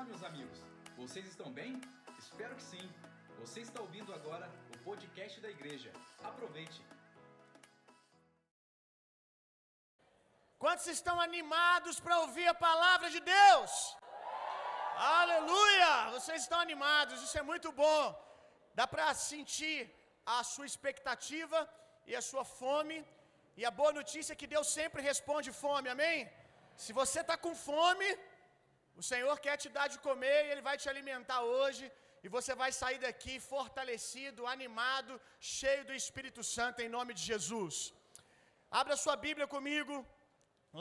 Olá, meus amigos. Vocês estão bem? Espero que sim. Você está ouvindo agora o podcast da igreja. Aproveite. Quantos estão animados para ouvir a palavra de Deus? Aleluia! Vocês estão animados, isso é muito bom. Dá para sentir a sua expectativa e a sua fome. E a boa notícia é que Deus sempre responde fome, amém? Se você está com fome, o Senhor quer te dar de comer e Ele vai te alimentar hoje. E você vai sair daqui fortalecido, animado, cheio do Espírito Santo, em nome de Jesus. Abra sua Bíblia comigo,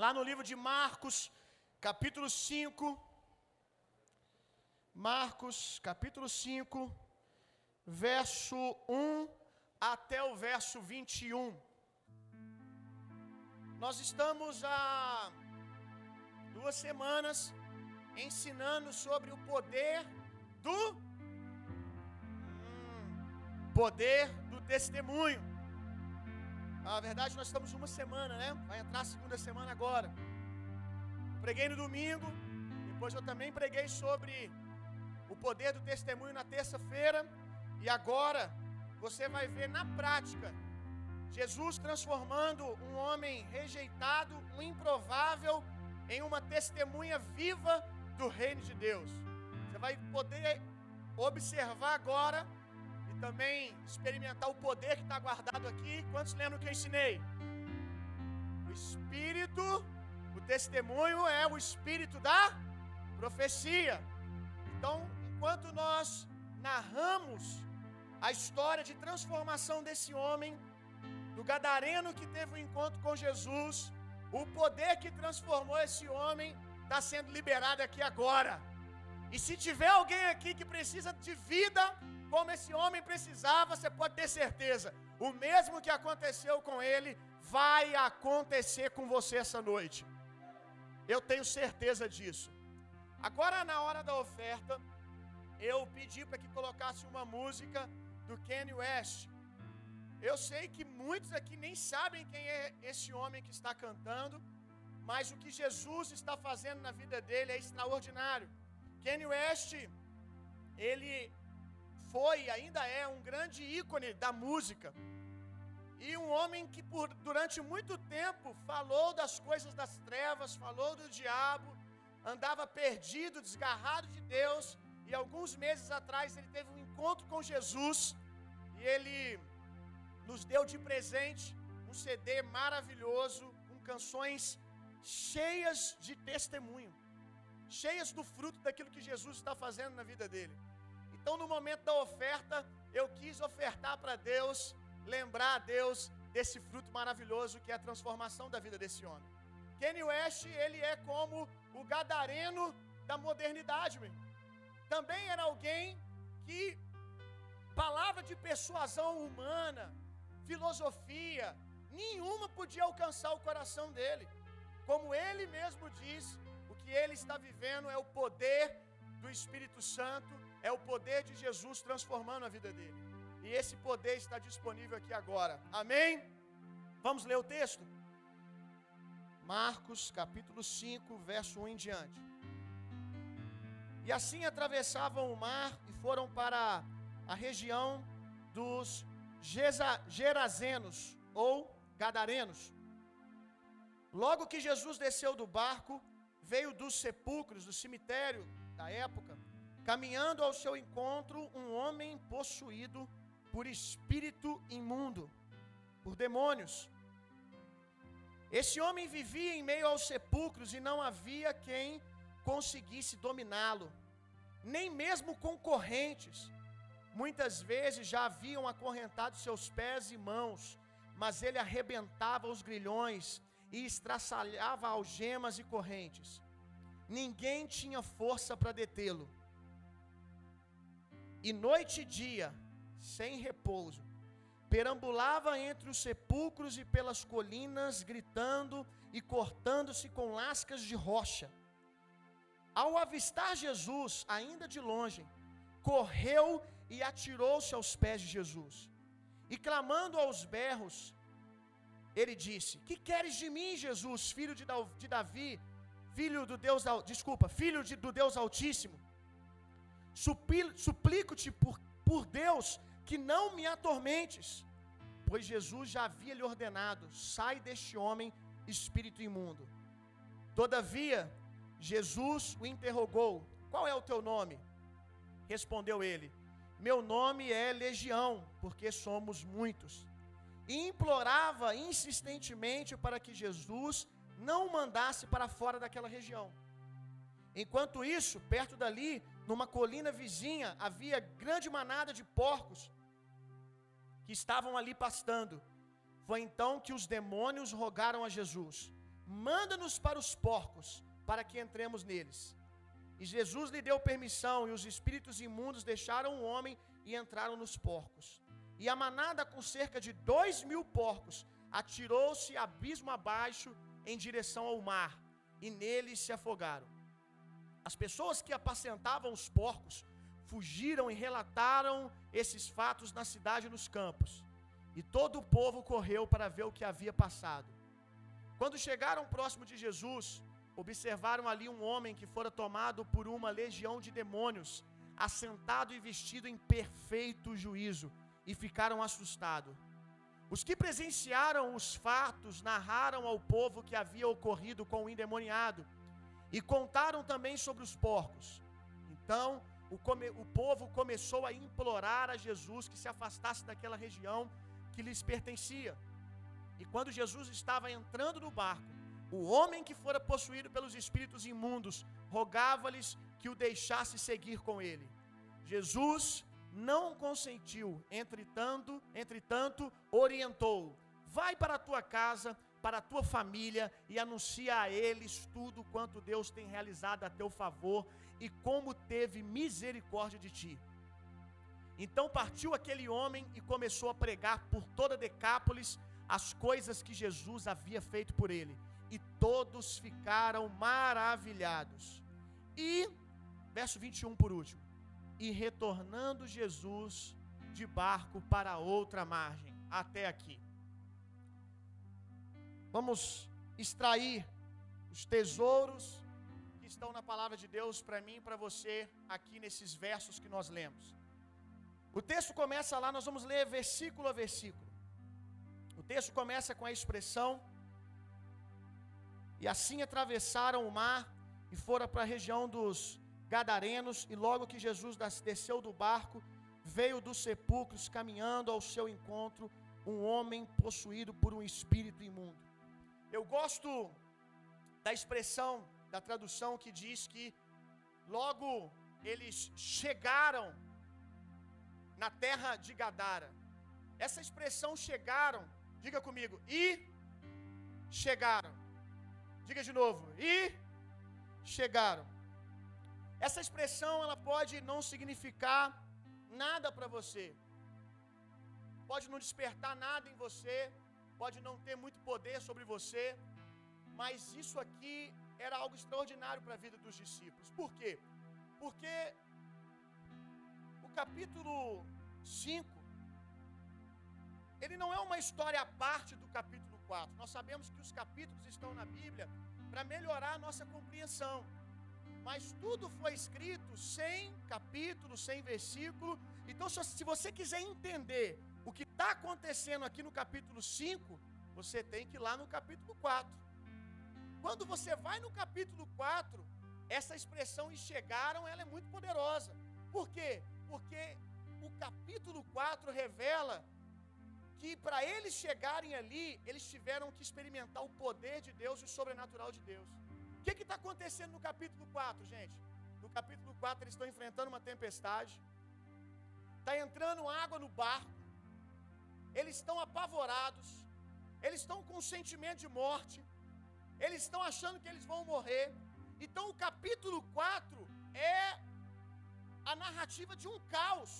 lá no livro de Marcos, capítulo 5. Marcos, capítulo 5, verso 1 até o verso 21. Nós estamos há duas semanas ensinando sobre o poder do hum, poder do testemunho. Na verdade, nós estamos uma semana, né? Vai entrar a segunda semana agora. Preguei no domingo, depois eu também preguei sobre o poder do testemunho na terça-feira, e agora você vai ver na prática Jesus transformando um homem rejeitado, um improvável, em uma testemunha viva do reino de Deus. Você vai poder observar agora e também experimentar o poder que está guardado aqui. Quantos lembram que eu ensinei? O espírito, o testemunho é o espírito da profecia. Então, enquanto nós narramos a história de transformação desse homem, do gadareno que teve um encontro com Jesus, o poder que transformou esse homem está sendo liberado aqui agora. E se tiver alguém aqui que precisa de vida, como esse homem precisava, você pode ter certeza, o mesmo que aconteceu com ele, vai acontecer com você essa noite. Eu tenho certeza disso. Agora, na hora da oferta, eu pedi para que colocasse uma música do Kanye West. Eu sei que muitos aqui nem sabem quem é esse homem que está cantando, mas o que Jesus está fazendo na vida dele é extraordinário. Kanye West, ele foi e ainda é um grande ícone da música. E um homem que por, durante muito tempo falou das coisas das trevas, falou do diabo, andava perdido, desgarrado de Deus. E alguns meses atrás ele teve um encontro com Jesus e ele nos deu de presente um CD maravilhoso com canções cheias de testemunho, cheias do fruto daquilo que Jesus está fazendo na vida dele. Então, no momento da oferta, eu quis ofertar para Deus, lembrar a Deus desse fruto maravilhoso que é a transformação da vida desse homem. Kanye West, ele é como o gadareno da modernidade, meu. Também era alguém que palavra de persuasão humana, filosofia, nenhuma podia alcançar o coração dele. Como ele mesmo diz, o que ele está vivendo é o poder do Espírito Santo, é o poder de Jesus transformando a vida dele. E esse poder está disponível aqui agora. Amém? Vamos ler o texto? Marcos capítulo 5, verso 1 em diante. E assim atravessavam o mar e foram para a região dos Gerazenos ou Gadarenos. Logo que Jesus desceu do barco, veio dos sepulcros, do cemitério da época, caminhando ao seu encontro um homem possuído por espírito imundo, por demônios. Esse homem vivia em meio aos sepulcros e não havia quem conseguisse dominá-lo, nem mesmo concorrentes. Muitas vezes já haviam acorrentado seus pés e mãos, mas ele arrebentava os grilhões e estraçalhava algemas e correntes. Ninguém tinha força para detê-lo. E noite e dia, sem repouso, perambulava entre os sepulcros e pelas colinas, gritando e cortando-se com lascas de rocha. Ao avistar Jesus, ainda de longe, correu e atirou-se aos pés de Jesus. E clamando aos berros, ele disse: Que queres de mim, Jesus, filho de Davi? filho do Deus, desculpa, filho de, do Deus Altíssimo, suplico-te por, por Deus que não me atormentes, pois Jesus já havia lhe ordenado: sai deste homem, espírito imundo. Todavia, Jesus o interrogou: Qual é o teu nome? Respondeu ele: Meu nome é Legião, porque somos muitos. E implorava insistentemente para que Jesus não o mandasse para fora daquela região. Enquanto isso, perto dali, numa colina vizinha, havia grande manada de porcos que estavam ali pastando. Foi então que os demônios rogaram a Jesus: Manda-nos para os porcos, para que entremos neles. E Jesus lhe deu permissão, e os espíritos imundos deixaram o homem e entraram nos porcos. E a manada, com cerca de dois mil porcos, atirou-se abismo abaixo em direção ao mar, e neles se afogaram. As pessoas que apacentavam os porcos fugiram e relataram esses fatos na cidade e nos campos. E todo o povo correu para ver o que havia passado. Quando chegaram próximo de Jesus, observaram ali um homem que fora tomado por uma legião de demônios, assentado e vestido em perfeito juízo, e ficaram assustados. Os que presenciaram os fatos narraram ao povo que havia ocorrido com o endemoniado e contaram também sobre os porcos. Então o, come, o povo começou a implorar a Jesus que se afastasse daquela região que lhes pertencia. E quando Jesus estava entrando no barco, o homem que fora possuído pelos espíritos imundos rogava-lhes que o deixasse seguir com ele. Jesus não consentiu, entretanto, entretanto orientou: Vai para a tua casa, para a tua família e anuncia a eles tudo quanto Deus tem realizado a teu favor e como teve misericórdia de ti. Então partiu aquele homem e começou a pregar por toda Decápolis as coisas que Jesus havia feito por ele, e todos ficaram maravilhados. E verso 21 por último. E retornando Jesus de barco para outra margem, até aqui. Vamos extrair os tesouros que estão na palavra de Deus para mim e para você aqui nesses versos que nós lemos. O texto começa lá, nós vamos ler versículo a versículo. O texto começa com a expressão: E assim atravessaram o mar e foram para a região dos Gadarenos, e logo que Jesus desceu do barco, veio dos sepulcros caminhando ao seu encontro um homem possuído por um espírito imundo. Eu gosto da expressão da tradução que diz que logo eles chegaram na terra de Gadara. Essa expressão chegaram, diga comigo, e chegaram. Diga de novo, e chegaram. Essa expressão ela pode não significar nada para você. Pode não despertar nada em você, pode não ter muito poder sobre você, mas isso aqui era algo extraordinário para a vida dos discípulos. Por quê? Porque o capítulo 5 ele não é uma história à parte do capítulo 4. Nós sabemos que os capítulos estão na Bíblia para melhorar a nossa compreensão. Mas tudo foi escrito sem capítulo, sem versículo. Então, se você quiser entender o que está acontecendo aqui no capítulo 5, você tem que ir lá no capítulo 4. Quando você vai no capítulo 4, essa expressão e chegaram, ela é muito poderosa. Por quê? Porque o capítulo 4 revela que para eles chegarem ali, eles tiveram que experimentar o poder de Deus e o sobrenatural de Deus. O que está acontecendo no capítulo 4, gente? No capítulo 4, eles estão enfrentando uma tempestade, está entrando água no barco, eles estão apavorados, eles estão com um sentimento de morte, eles estão achando que eles vão morrer. Então, o capítulo 4 é a narrativa de um caos.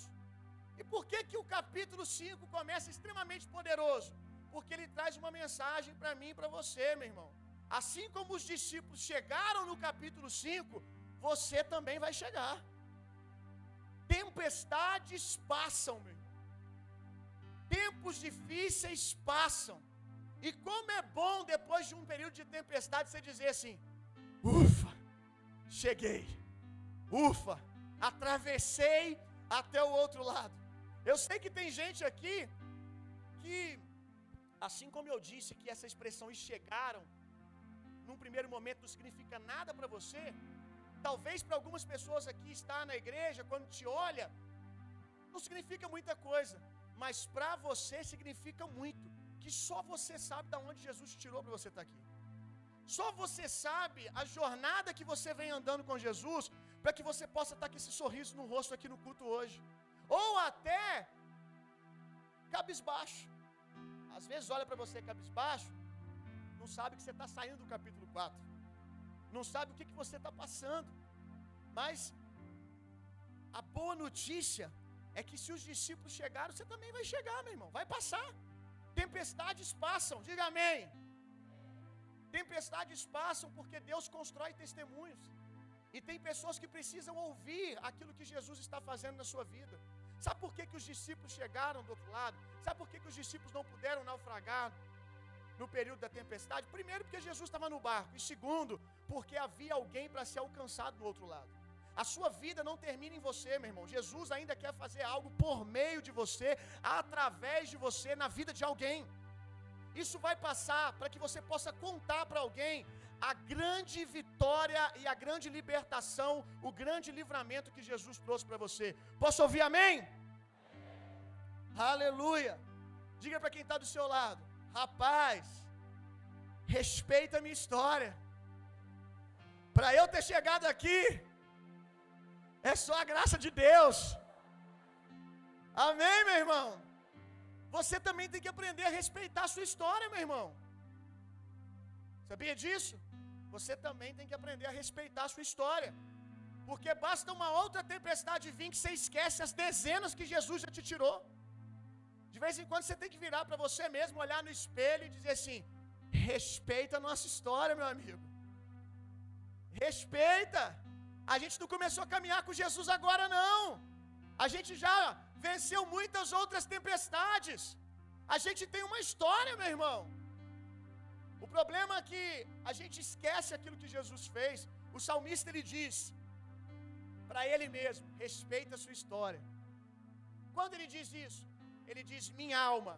E por que, que o capítulo 5 começa extremamente poderoso? Porque ele traz uma mensagem para mim e para você, meu irmão. Assim como os discípulos chegaram no capítulo 5, você também vai chegar. Tempestades passam, meu. Tempos difíceis passam. E como é bom depois de um período de tempestade você dizer assim: Ufa, cheguei. Ufa, atravessei até o outro lado. Eu sei que tem gente aqui que, assim como eu disse que essa expressão chegaram, num primeiro momento não significa nada para você, talvez para algumas pessoas aqui estar na igreja, quando te olha, não significa muita coisa, mas para você significa muito, que só você sabe de onde Jesus tirou para você estar aqui. Só você sabe a jornada que você vem andando com Jesus, para que você possa estar com esse sorriso no rosto aqui no culto hoje. Ou até cabisbaixo. Às vezes olha para você cabisbaixo, não sabe que você está saindo do capítulo 4. Não sabe o que, que você está passando. Mas a boa notícia é que se os discípulos chegaram, você também vai chegar, meu irmão. Vai passar. Tempestades passam, diga amém. Tempestades passam porque Deus constrói testemunhos. E tem pessoas que precisam ouvir aquilo que Jesus está fazendo na sua vida. Sabe por que, que os discípulos chegaram do outro lado? Sabe por que, que os discípulos não puderam naufragar no período da tempestade? Primeiro, porque Jesus estava no barco. E segundo, porque havia alguém para ser alcançado do outro lado. A sua vida não termina em você, meu irmão. Jesus ainda quer fazer algo por meio de você, através de você, na vida de alguém. Isso vai passar para que você possa contar para alguém a grande vitória e a grande libertação, o grande livramento que Jesus trouxe para você. Posso ouvir amém? Aleluia. Diga para quem está do seu lado, rapaz, respeita a minha história. Para eu ter chegado aqui, é só a graça de Deus. Amém, meu irmão? Você também tem que aprender a respeitar a sua história, meu irmão. Sabia disso? Você também tem que aprender a respeitar a sua história. Porque basta uma outra tempestade vir que você esquece as dezenas que Jesus já te tirou. De vez em quando você tem que virar para você mesmo, olhar no espelho e dizer assim: respeita a nossa história, meu amigo. Respeita. A gente não começou a caminhar com Jesus agora, não. A gente já venceu muitas outras tempestades. A gente tem uma história, meu irmão. O problema é que a gente esquece aquilo que Jesus fez. O salmista ele diz para ele mesmo: respeita a sua história. Quando ele diz isso, ele diz: Minha alma,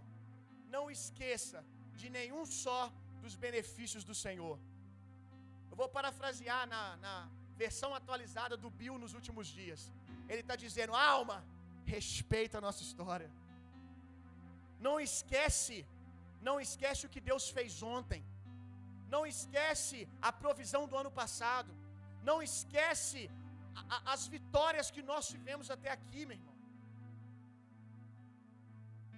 não esqueça de nenhum só dos benefícios do Senhor. Eu vou parafrasear na, na versão atualizada do Bill nos últimos dias. Ele está dizendo: Alma, respeita a nossa história. Não esquece, não esquece o que Deus fez ontem. Não esquece a provisão do ano passado. Não esquece a, a, as vitórias que nós tivemos até aqui, meu irmão.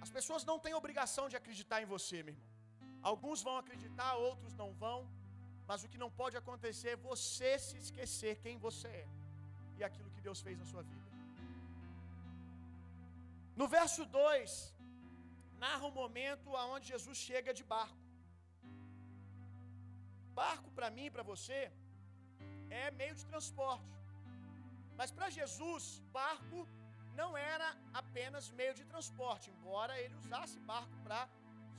As pessoas não têm obrigação de acreditar em você, meu irmão. Alguns vão acreditar, outros não vão. Mas o que não pode acontecer é você se esquecer quem você é e aquilo que Deus fez na sua vida. No verso 2, narra um momento aonde Jesus chega de barco. Barco para mim, para você, é meio de transporte. Mas para Jesus, barco não era apenas meio de transporte, embora ele usasse barco para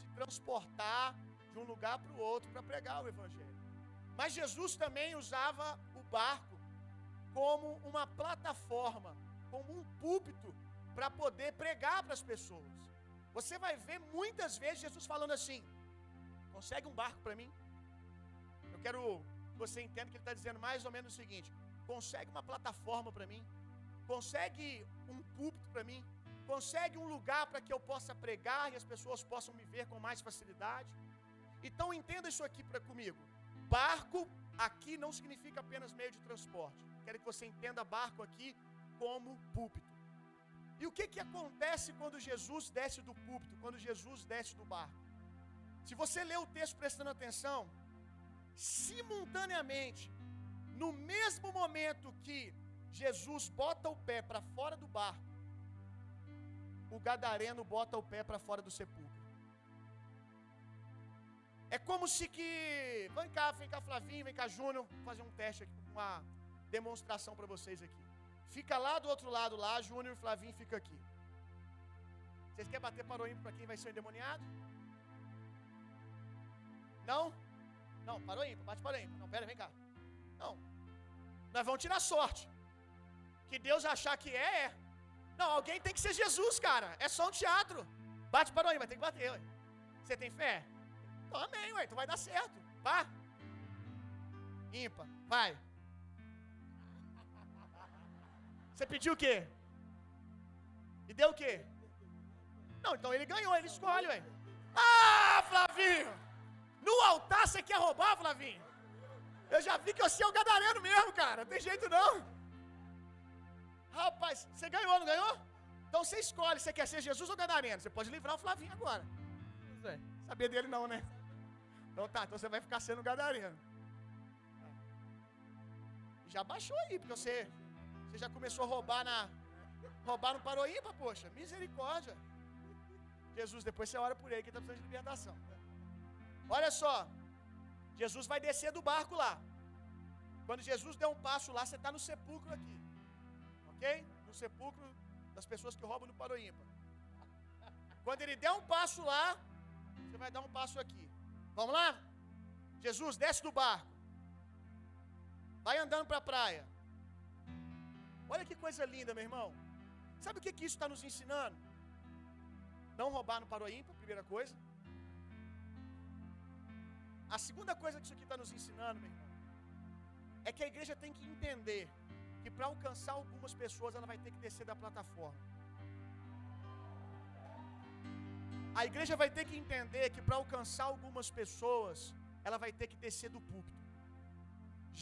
se transportar de um lugar para o outro para pregar o evangelho. Mas Jesus também usava o barco como uma plataforma, como um púlpito para poder pregar para as pessoas. Você vai ver muitas vezes Jesus falando assim: consegue um barco para mim? Eu quero que você entenda que ele está dizendo mais ou menos o seguinte: consegue uma plataforma para mim, consegue um púlpito para mim, consegue um lugar para que eu possa pregar e as pessoas possam me ver com mais facilidade. Então entenda isso aqui para comigo. Barco aqui não significa apenas meio de transporte. Quero que você entenda barco aqui como púlpito. E o que que acontece quando Jesus desce do púlpito, quando Jesus desce do barco? Se você ler o texto prestando atenção, simultaneamente, no mesmo momento que Jesus bota o pé para fora do barco, o gadareno bota o pé para fora do sepulcro. É como se que. Vem cá, vem cá, Flavinho, vem cá, Júnior, fazer um teste aqui, uma demonstração para vocês aqui. Fica lá do outro lado, lá, Júnior e Flavinho fica aqui. Vocês querem bater para o ímpio para quem vai ser endemoniado? Não? Não, parou ímpio, bate para o ímpio. Não, pera, vem cá. Não. Nós vamos tirar sorte. Que Deus achar que é, é. Não, alguém tem que ser Jesus, cara. É só um teatro. Bate para aí, mas tem que bater, ué. Você tem fé? Então amém, ué. Então vai dar certo. Vá. Ímpar. Vai. Você pediu o quê? E deu o quê? Não, então ele ganhou, ele escolhe, ué. Ah, Flavinho! No altar você quer roubar, Flavinho? Eu já vi que você é o gadareno mesmo, cara. Não tem jeito não. Rapaz, você ganhou, não ganhou? Então você escolhe, você quer ser Jesus ou gadareno? Você pode livrar o Flavinho agora. É, sabia dele não, né? Então tá, então você vai ficar sendo gadareno. Já baixou aí, porque você, você já começou a roubar na roubar no Paroíba, poxa. Misericórdia. Jesus, depois você ora por ele que está precisando de libertação. Olha só, Jesus vai descer do barco lá. Quando Jesus der um passo lá, você está no sepulcro aqui. Ok? No sepulcro das pessoas que roubam no Paroímpa. Quando ele der um passo lá, você vai dar um passo aqui. Vamos lá? Jesus desce do barco. Vai andando para a praia. Olha que coisa linda, meu irmão. Sabe o que, que isso está nos ensinando? Não roubar no Paroímpa, primeira coisa. A segunda coisa que isso aqui está nos ensinando, meu irmão, é que a igreja tem que entender que para alcançar algumas pessoas ela vai ter que descer da plataforma. A igreja vai ter que entender que para alcançar algumas pessoas ela vai ter que descer do púlpito.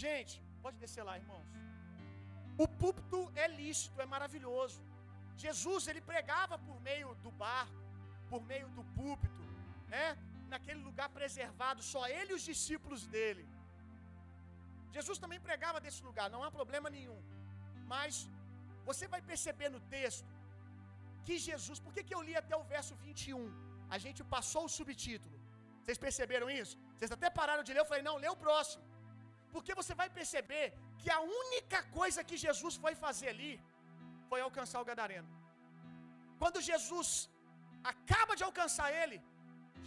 Gente, pode descer lá, irmãos. O púlpito é lícito, é maravilhoso. Jesus ele pregava por meio do barco, por meio do púlpito, né? Naquele lugar preservado, só ele e os discípulos dele. Jesus também pregava desse lugar, não há problema nenhum. Mas você vai perceber no texto que Jesus, por que, que eu li até o verso 21? A gente passou o subtítulo. Vocês perceberam isso? Vocês até pararam de ler, eu falei, não, lê o próximo. Porque você vai perceber que a única coisa que Jesus foi fazer ali foi alcançar o Gadareno. Quando Jesus acaba de alcançar ele,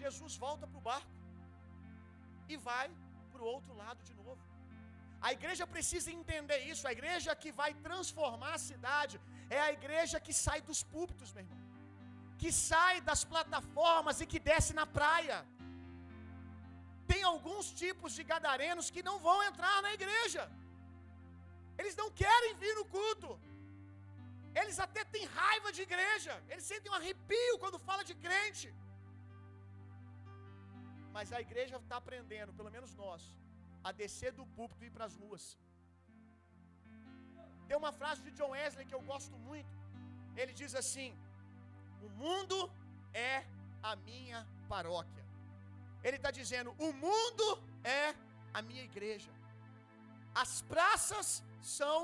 Jesus volta para o barco e vai para o outro lado de novo. A igreja precisa entender isso. A igreja que vai transformar a cidade é a igreja que sai dos púlpitos, meu irmão, que sai das plataformas e que desce na praia. Tem alguns tipos de gadarenos que não vão entrar na igreja. Eles não querem vir no culto. Eles até têm raiva de igreja. Eles sentem um arrepio quando fala de crente. Mas a igreja está aprendendo, pelo menos nós, a descer do púlpito e ir para as ruas. Tem uma frase de John Wesley que eu gosto muito. Ele diz assim: O mundo é a minha paróquia. Ele está dizendo: O mundo é a minha igreja. As praças são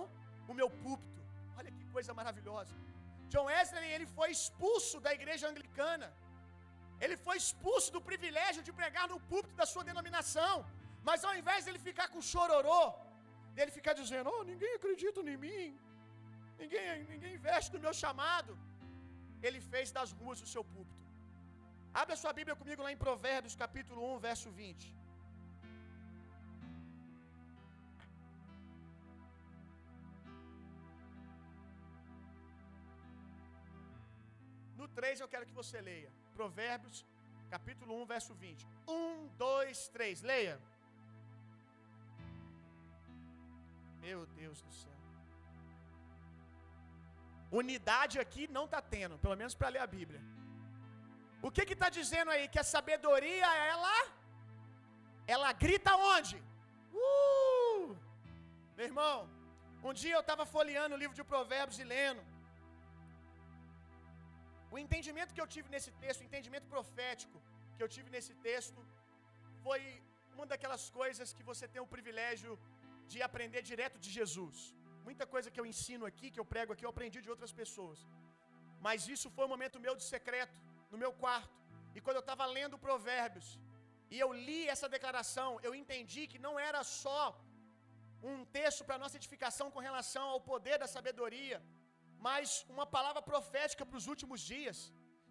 o meu púlpito. Olha que coisa maravilhosa. John Wesley ele foi expulso da igreja anglicana. Ele foi expulso do privilégio de pregar no púlpito da sua denominação. Mas ao invés dele ficar com chororô, dele ficar dizendo: "Oh, ninguém acredita em mim. Ninguém, ninguém investe no meu chamado." Ele fez das ruas o seu púlpito. Abra sua Bíblia comigo lá em Provérbios, capítulo 1, verso 20. No 3 eu quero que você leia. Provérbios, capítulo 1, verso 20. 1, 2, 3. Leia. Meu Deus do céu. Unidade aqui não está tendo, pelo menos para ler a Bíblia. O que está dizendo aí? Que a sabedoria, ela, ela grita onde? Uh! Meu irmão, um dia eu estava folheando o livro de Provérbios e lendo. O entendimento que eu tive nesse texto, o entendimento profético que eu tive nesse texto, foi uma daquelas coisas que você tem o privilégio de aprender direto de Jesus. Muita coisa que eu ensino aqui, que eu prego aqui, eu aprendi de outras pessoas. Mas isso foi um momento meu de secreto no meu quarto. E quando eu estava lendo Provérbios, e eu li essa declaração, eu entendi que não era só um texto para nossa edificação com relação ao poder da sabedoria, mas uma palavra profética para os últimos dias.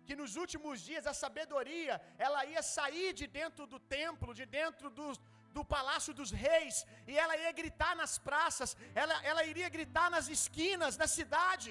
Que nos últimos dias a sabedoria, ela ia sair de dentro do templo, de dentro dos, do palácio dos reis, e ela ia gritar nas praças, ela, ela iria gritar nas esquinas da cidade.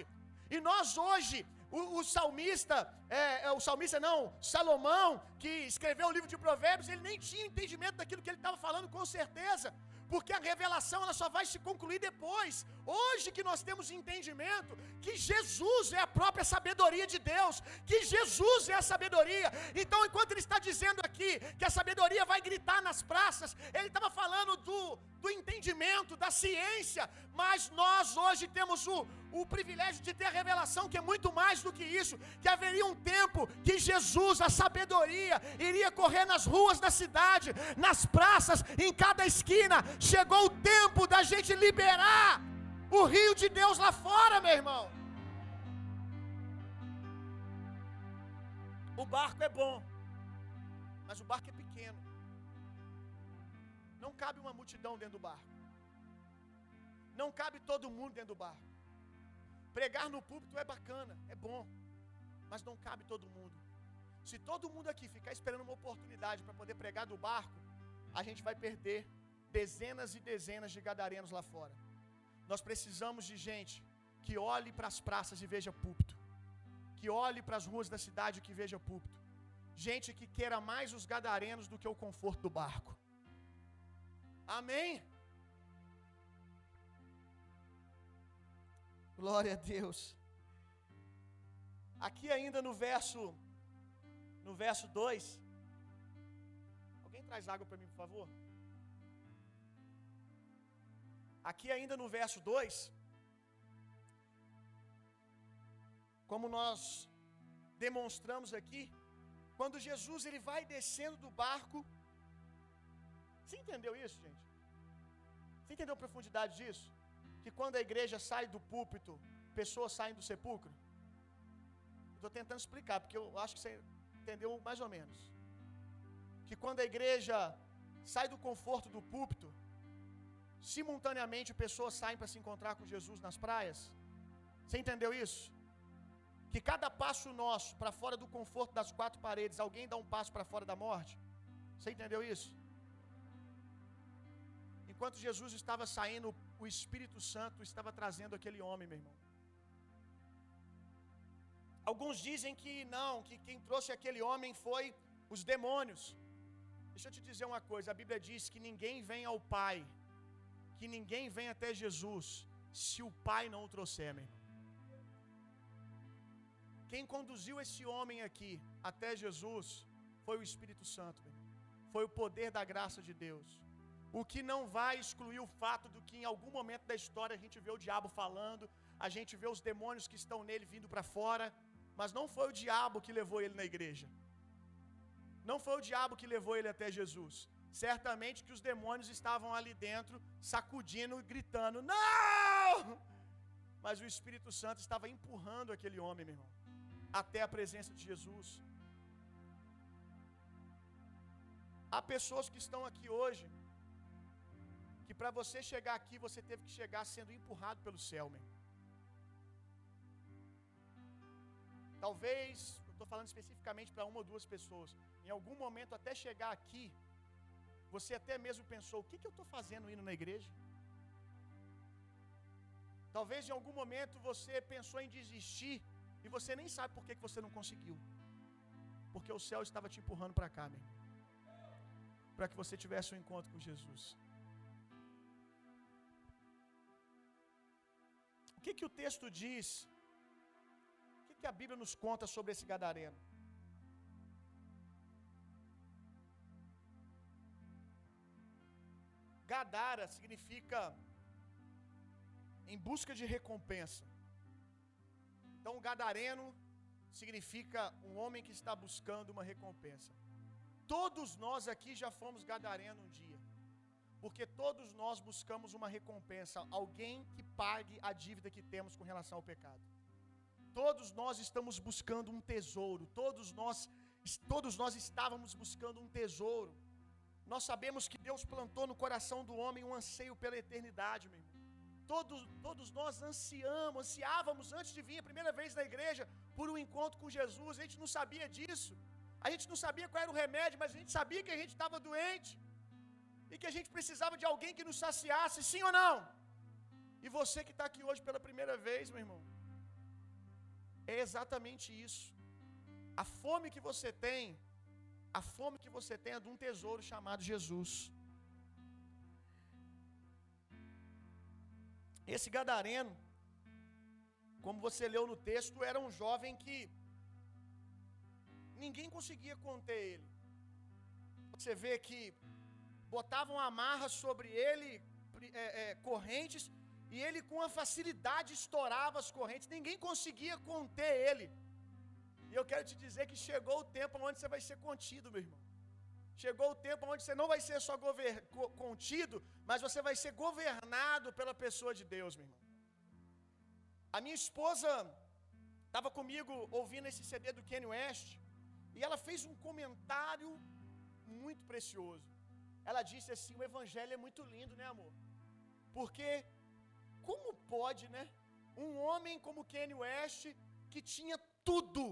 E nós hoje, o, o salmista, é, é, o salmista não, Salomão, que escreveu o livro de Provérbios, ele nem tinha entendimento daquilo que ele estava falando, com certeza porque a revelação ela só vai se concluir depois. Hoje que nós temos entendimento que Jesus é a própria sabedoria de Deus, que Jesus é a sabedoria. Então, enquanto ele está dizendo aqui que a sabedoria vai gritar nas praças, ele estava falando do, do entendimento, da ciência, mas nós hoje temos o, o privilégio de ter a revelação que é muito mais do que isso, que haveria um tempo que Jesus, a sabedoria, iria correr nas ruas da cidade, nas praças, em cada esquina. Chegou o tempo da gente liberar o rio de Deus lá fora, meu irmão. O barco é bom, mas o barco é pequeno. Não cabe uma multidão dentro do barco. Não cabe todo mundo dentro do barco. Pregar no púlpito é bacana, é bom, mas não cabe todo mundo. Se todo mundo aqui ficar esperando uma oportunidade para poder pregar do barco, a gente vai perder dezenas e dezenas de gadarenos lá fora. Nós precisamos de gente que olhe para as praças e veja púlpito, que olhe para as ruas da cidade e que veja púlpito. Gente que queira mais os gadarenos do que o conforto do barco. Amém? Glória a Deus. Aqui ainda no verso no verso 2. Alguém traz água para mim, por favor? Aqui ainda no verso 2, como nós demonstramos aqui, quando Jesus ele vai descendo do barco, você entendeu isso, gente? Você entendeu a profundidade disso? Que quando a igreja sai do púlpito, pessoas saem do sepulcro? Estou tentando explicar, porque eu acho que você entendeu mais ou menos. Que quando a igreja sai do conforto do púlpito, simultaneamente pessoas saem para se encontrar com Jesus nas praias. Você entendeu isso? Que cada passo nosso para fora do conforto das quatro paredes, alguém dá um passo para fora da morte. Você entendeu isso? Enquanto Jesus estava saindo, o Espírito Santo estava trazendo aquele homem, meu irmão. Alguns dizem que não, que quem trouxe aquele homem foi os demônios. Deixa eu te dizer uma coisa: a Bíblia diz que ninguém vem ao Pai que ninguém vem até Jesus se o Pai não o trouxer, meu Quem conduziu esse homem aqui até Jesus foi o Espírito Santo, meu foi o poder da graça de Deus. O que não vai excluir o fato do que em algum momento da história a gente vê o diabo falando, a gente vê os demônios que estão nele vindo para fora, mas não foi o diabo que levou ele na igreja. Não foi o diabo que levou ele até Jesus. Certamente que os demônios estavam ali dentro, sacudindo e gritando: Não! Mas o Espírito Santo estava empurrando aquele homem, meu irmão, até a presença de Jesus. Há pessoas que estão aqui hoje, que para você chegar aqui, você teve que chegar sendo empurrado pelo céu, meu. Talvez, estou falando especificamente para uma ou duas pessoas, em algum momento até chegar aqui, você até mesmo pensou: o que, que eu estou fazendo indo na igreja? Talvez em algum momento você pensou em desistir e você nem sabe por que, que você não conseguiu. Porque o céu estava te empurrando para cá. Para que você tivesse um encontro com Jesus. O que, que o texto diz? O que, que a Bíblia nos conta sobre esse gadareno? Gadara significa em busca de recompensa. Então, gadareno significa um homem que está buscando uma recompensa. Todos nós aqui já fomos gadareno um dia. Porque todos nós buscamos uma recompensa, alguém que pague a dívida que temos com relação ao pecado. Todos nós estamos buscando um tesouro, todos nós todos nós estávamos buscando um tesouro. Nós sabemos que Deus plantou no coração do homem um anseio pela eternidade, meu irmão. Todos, todos nós ansiamos, ansiávamos antes de vir a primeira vez na igreja por um encontro com Jesus. A gente não sabia disso. A gente não sabia qual era o remédio, mas a gente sabia que a gente estava doente. e que a gente precisava de alguém que nos saciasse, sim ou não? E você que está aqui hoje pela primeira vez, meu irmão, é exatamente isso. A fome que você tem, a fome que você tem é de um tesouro chamado Jesus. Esse gadareno, como você leu no texto, era um jovem que ninguém conseguia conter ele. Você vê que botavam amarra sobre ele, é, é, correntes, e ele com a facilidade estourava as correntes, ninguém conseguia conter ele. E eu quero te dizer que chegou o tempo onde você vai ser contido, meu irmão. Chegou o tempo onde você não vai ser só contido, mas você vai ser governado pela pessoa de Deus, meu irmão. A minha esposa estava comigo ouvindo esse CD do Kanye West e ela fez um comentário muito precioso. Ela disse assim: o evangelho é muito lindo, né, amor? Porque como pode, né? Um homem como Kanye West, que tinha tudo,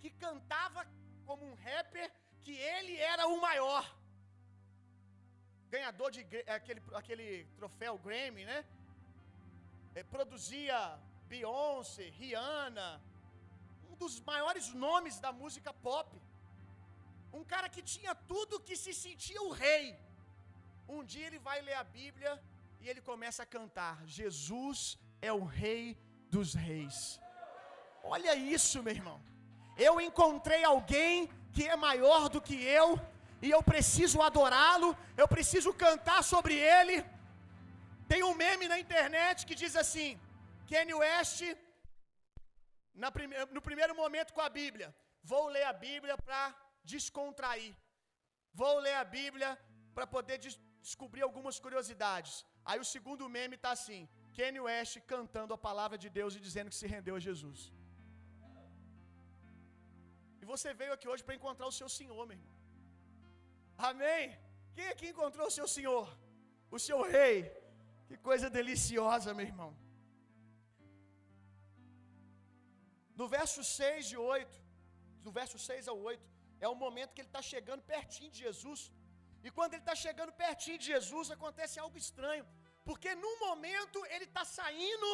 que cantava como um rapper, que ele era o maior. Ganhador de aquele, aquele troféu Grammy, né? É, produzia Beyoncé, Rihanna, um dos maiores nomes da música pop. Um cara que tinha tudo que se sentia o rei. Um dia ele vai ler a Bíblia e ele começa a cantar: Jesus é o Rei dos Reis. Olha isso, meu irmão. Eu encontrei alguém que é maior do que eu, e eu preciso adorá-lo, eu preciso cantar sobre ele. Tem um meme na internet que diz assim: Kanye West, prime no primeiro momento com a Bíblia, vou ler a Bíblia para descontrair, vou ler a Bíblia para poder des descobrir algumas curiosidades. Aí o segundo meme está assim: Kanye West cantando a palavra de Deus e dizendo que se rendeu a Jesus. Você veio aqui hoje para encontrar o seu Senhor, meu irmão. Amém? Quem aqui encontrou o seu Senhor? O seu Rei? Que coisa deliciosa, meu irmão. No verso 6 e 8, do verso 6 ao 8, é o momento que ele está chegando pertinho de Jesus. E quando ele está chegando pertinho de Jesus, acontece algo estranho. Porque num momento ele está saindo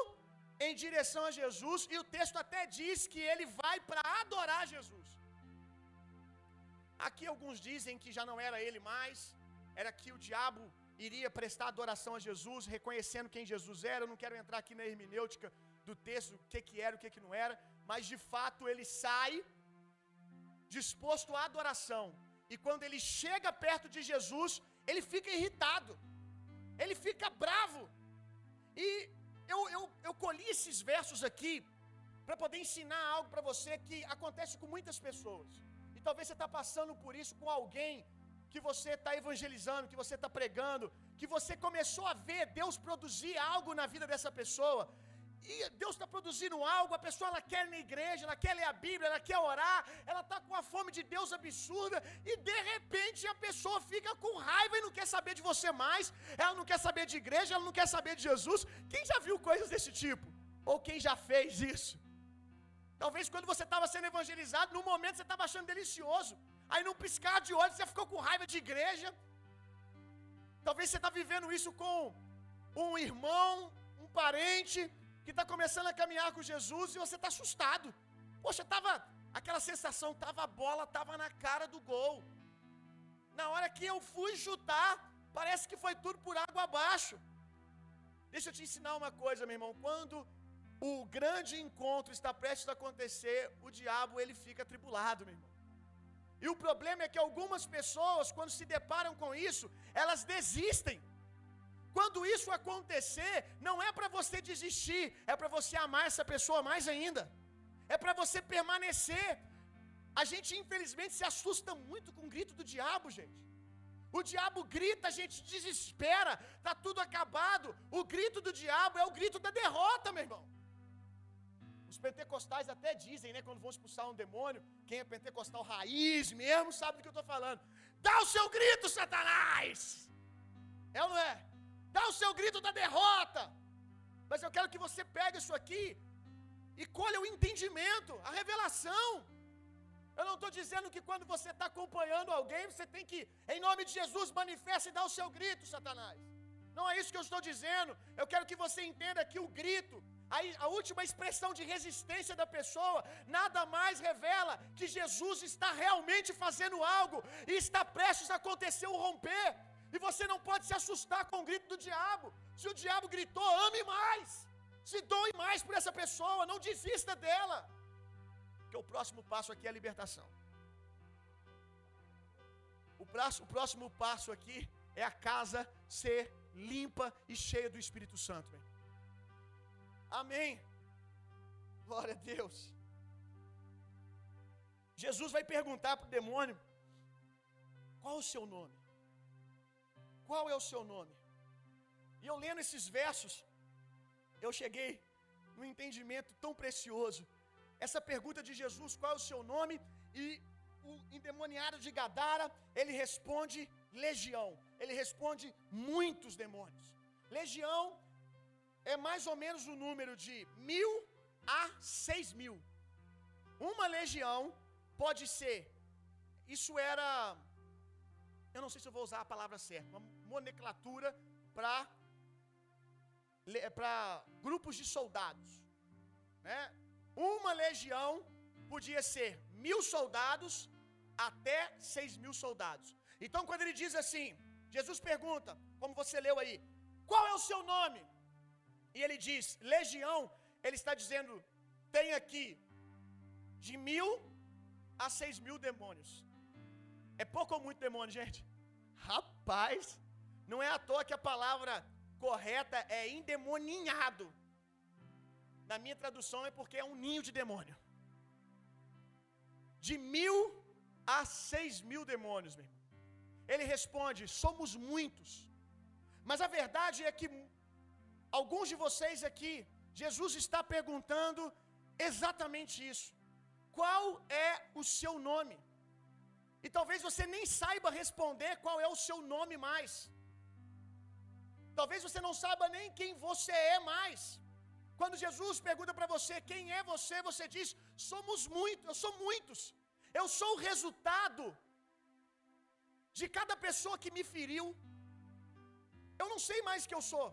em direção a Jesus, e o texto até diz que ele vai para adorar Jesus. Aqui alguns dizem que já não era ele mais, era que o diabo iria prestar adoração a Jesus, reconhecendo quem Jesus era. Eu não quero entrar aqui na hermenêutica do texto, o que, que era, o que, que não era, mas de fato ele sai disposto à adoração. E quando ele chega perto de Jesus, ele fica irritado, ele fica bravo. E eu, eu, eu colhi esses versos aqui para poder ensinar algo para você que acontece com muitas pessoas. Talvez você está passando por isso com alguém que você está evangelizando, que você está pregando, que você começou a ver Deus produzir algo na vida dessa pessoa, e Deus está produzindo algo, a pessoa ela quer ir na igreja, ela quer ler a Bíblia, ela quer orar, ela está com a fome de Deus absurda, e de repente a pessoa fica com raiva e não quer saber de você mais, ela não quer saber de igreja, ela não quer saber de Jesus. Quem já viu coisas desse tipo? Ou quem já fez isso? Talvez quando você estava sendo evangelizado, no momento você estava achando delicioso, aí num piscar de olhos você ficou com raiva de igreja. Talvez você está vivendo isso com um irmão, um parente, que está começando a caminhar com Jesus e você está assustado. Poxa, tava aquela sensação, tava a bola, tava na cara do gol. Na hora que eu fui chutar, parece que foi tudo por água abaixo. Deixa eu te ensinar uma coisa, meu irmão. Quando o grande encontro está prestes a acontecer, o diabo ele fica atribulado, meu irmão. E o problema é que algumas pessoas, quando se deparam com isso, elas desistem. Quando isso acontecer, não é para você desistir, é para você amar essa pessoa mais ainda. É para você permanecer. A gente infelizmente se assusta muito com o grito do diabo, gente. O diabo grita, a gente desespera, tá tudo acabado. O grito do diabo é o grito da derrota, meu irmão. Os pentecostais até dizem, né, quando vão expulsar um demônio, quem é pentecostal raiz mesmo sabe do que eu estou falando. Dá o seu grito, Satanás! É ou não é? dá o seu grito da derrota. Mas eu quero que você pegue isso aqui e colha o entendimento, a revelação. Eu não estou dizendo que quando você está acompanhando alguém, você tem que, em nome de Jesus, manifeste e dar o seu grito, Satanás. Não é isso que eu estou dizendo. Eu quero que você entenda que o grito, a, a última expressão de resistência da pessoa, nada mais revela que Jesus está realmente fazendo algo e está prestes a acontecer o romper. E você não pode se assustar com o grito do diabo. Se o diabo gritou, ame mais. Se doe mais por essa pessoa, não desista dela. Porque o próximo passo aqui é a libertação. O, o próximo passo aqui é a casa ser limpa e cheia do Espírito Santo. Véio. Amém. Glória a Deus. Jesus vai perguntar para o demônio: qual o seu nome? Qual é o seu nome? E eu lendo esses versos, eu cheguei num entendimento tão precioso. Essa pergunta de Jesus, qual é o seu nome? E o endemoniado de Gadara, ele responde legião. Ele responde muitos demônios. Legião é mais ou menos o número de mil a seis mil. Uma legião pode ser, isso era eu não sei se eu vou usar a palavra certa, uma nomenclatura para para grupos de soldados, né? Uma legião podia ser mil soldados até seis mil soldados. Então, quando ele diz assim, Jesus pergunta, como você leu aí, qual é o seu nome? E ele diz, legião, ele está dizendo, tem aqui de mil a seis mil demônios. É pouco ou muito demônio, gente? Rapaz, não é à toa que a palavra correta é endemoninhado. Na minha tradução é porque é um ninho de demônio. De mil a seis mil demônios, meu irmão. Ele responde: somos muitos. Mas a verdade é que alguns de vocês aqui, Jesus está perguntando exatamente isso. Qual é o seu nome? E talvez você nem saiba responder qual é o seu nome mais. Talvez você não saiba nem quem você é mais. Quando Jesus pergunta para você quem é você, você diz: somos muitos, eu sou muitos. Eu sou o resultado de cada pessoa que me feriu. Eu não sei mais que eu sou.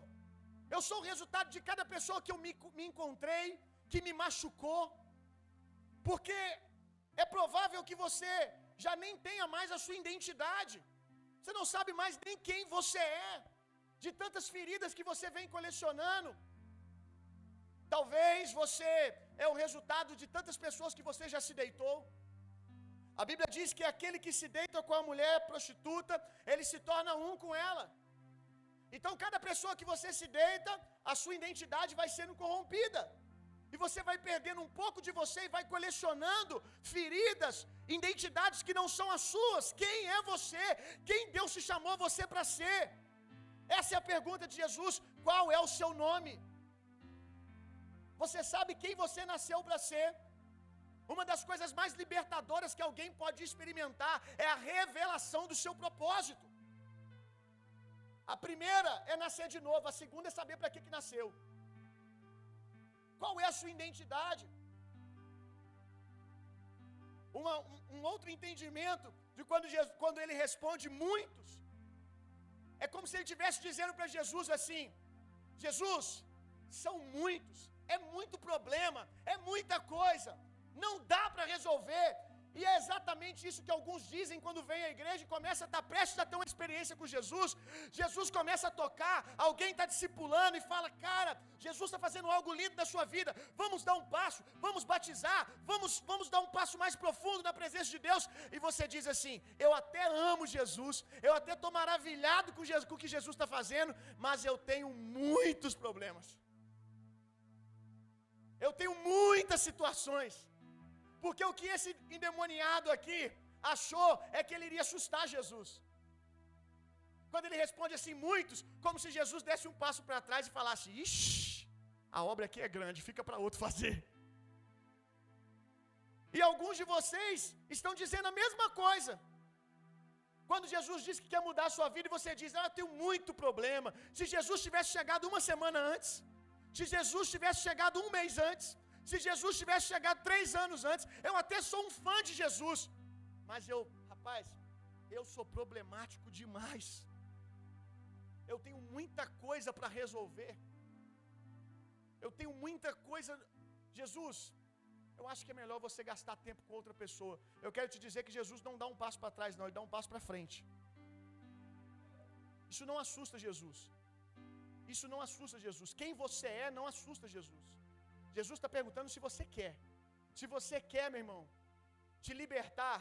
Eu sou o resultado de cada pessoa que eu me, me encontrei, que me machucou. Porque é provável que você já nem tenha mais a sua identidade. Você não sabe mais nem quem você é, de tantas feridas que você vem colecionando. Talvez você é o resultado de tantas pessoas que você já se deitou. A Bíblia diz que aquele que se deita com a mulher prostituta, ele se torna um com ela. Então, cada pessoa que você se deita, a sua identidade vai sendo corrompida. E você vai perdendo um pouco de você e vai colecionando feridas, identidades que não são as suas. Quem é você? Quem Deus te chamou você para ser? Essa é a pergunta de Jesus: qual é o seu nome? Você sabe quem você nasceu para ser? Uma das coisas mais libertadoras que alguém pode experimentar é a revelação do seu propósito. A primeira é nascer de novo, a segunda é saber para que, que nasceu. Qual é a sua identidade? Uma, um, um, outro entendimento de quando, Jesus, quando ele responde muitos, é como se ele estivesse dizendo para Jesus assim: Jesus, são muitos, é muito problema, é muita coisa, não dá para resolver, e é exatamente isso que alguns dizem quando vem à igreja e começa a estar prestes a ter uma experiência com Jesus. Jesus começa a tocar, alguém está discipulando e fala: Cara, Jesus está fazendo algo lindo na sua vida. Vamos dar um passo, vamos batizar, vamos, vamos dar um passo mais profundo na presença de Deus. E você diz assim: Eu até amo Jesus, eu até estou maravilhado com, Jesus, com o que Jesus está fazendo, mas eu tenho muitos problemas. Eu tenho muitas situações. Porque o que esse endemoniado aqui achou é que ele iria assustar Jesus. Quando ele responde assim, muitos, como se Jesus desse um passo para trás e falasse: Ixi, a obra aqui é grande, fica para outro fazer. E alguns de vocês estão dizendo a mesma coisa. Quando Jesus diz que quer mudar a sua vida e você diz, ah, eu tenho muito problema. Se Jesus tivesse chegado uma semana antes, se Jesus tivesse chegado um mês antes, Se Jesus tivesse chegado três anos antes, eu até sou um fã de Jesus. Mas eu, rapaz, eu sou problemático demais. Eu tenho muita coisa para resolver. Eu tenho muita coisa. Jesus, eu acho que é melhor você gastar tempo com outra pessoa. Eu quero te dizer que Jesus não dá um passo para trás, não, ele dá um passo para frente. Isso não assusta Jesus. Isso não assusta Jesus. Quem você é não assusta Jesus. Jesus está perguntando se você quer. Se você quer, meu irmão, te libertar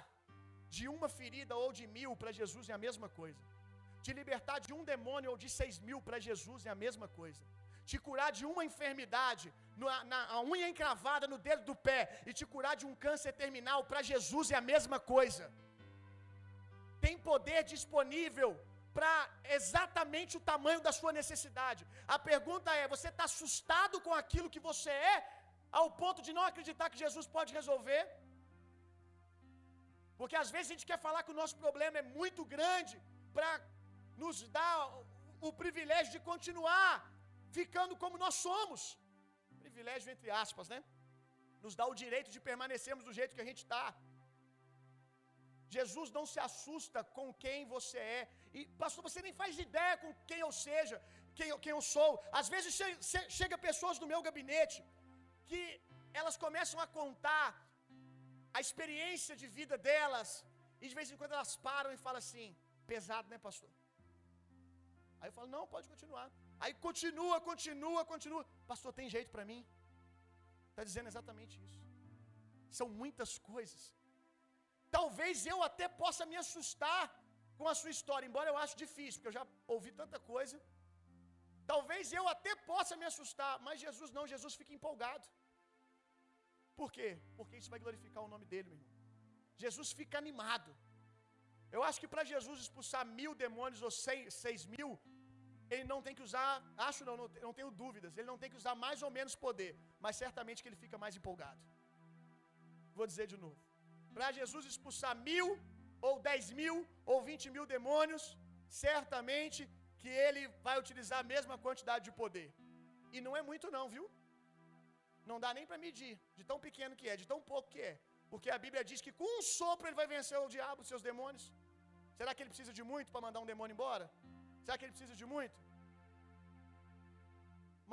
de uma ferida ou de mil para Jesus é a mesma coisa. Te libertar de um demônio ou de seis mil para Jesus é a mesma coisa. Te curar de uma enfermidade, na, na, a unha encravada no dedo do pé, e te curar de um câncer terminal para Jesus é a mesma coisa. Tem poder disponível para exatamente o tamanho da sua necessidade. A pergunta é: você está assustado com aquilo que você é, ao ponto de não acreditar que Jesus pode resolver? Porque às vezes a gente quer falar que o nosso problema é muito grande para nos dar o privilégio de continuar ficando como nós somos. Privilégio entre aspas, né? Nos dá o direito de permanecermos do jeito que a gente está. Jesus não se assusta com quem você é. E, pastor, você nem faz ideia com quem eu seja, quem eu, quem eu sou. Às vezes chega, chega pessoas no meu gabinete que elas começam a contar a experiência de vida delas, e de vez em quando elas param e falam assim: pesado, né, pastor? Aí eu falo: não, pode continuar. Aí continua, continua, continua. Pastor, tem jeito para mim? Está dizendo exatamente isso. São muitas coisas. Talvez eu até possa me assustar com a sua história, embora eu acho difícil, porque eu já ouvi tanta coisa. Talvez eu até possa me assustar, mas Jesus não, Jesus fica empolgado. Por quê? Porque isso vai glorificar o nome dele, meu irmão. Jesus fica animado. Eu acho que para Jesus expulsar mil demônios ou seis, seis mil, ele não tem que usar, acho não, não, não tenho dúvidas, ele não tem que usar mais ou menos poder, mas certamente que ele fica mais empolgado. Vou dizer de novo. Para Jesus expulsar mil, ou dez mil, ou vinte mil demônios, certamente que ele vai utilizar a mesma quantidade de poder. E não é muito, não, viu? Não dá nem para medir, de tão pequeno que é, de tão pouco que é. Porque a Bíblia diz que com um sopro ele vai vencer o diabo, seus demônios. Será que ele precisa de muito para mandar um demônio embora? Será que ele precisa de muito?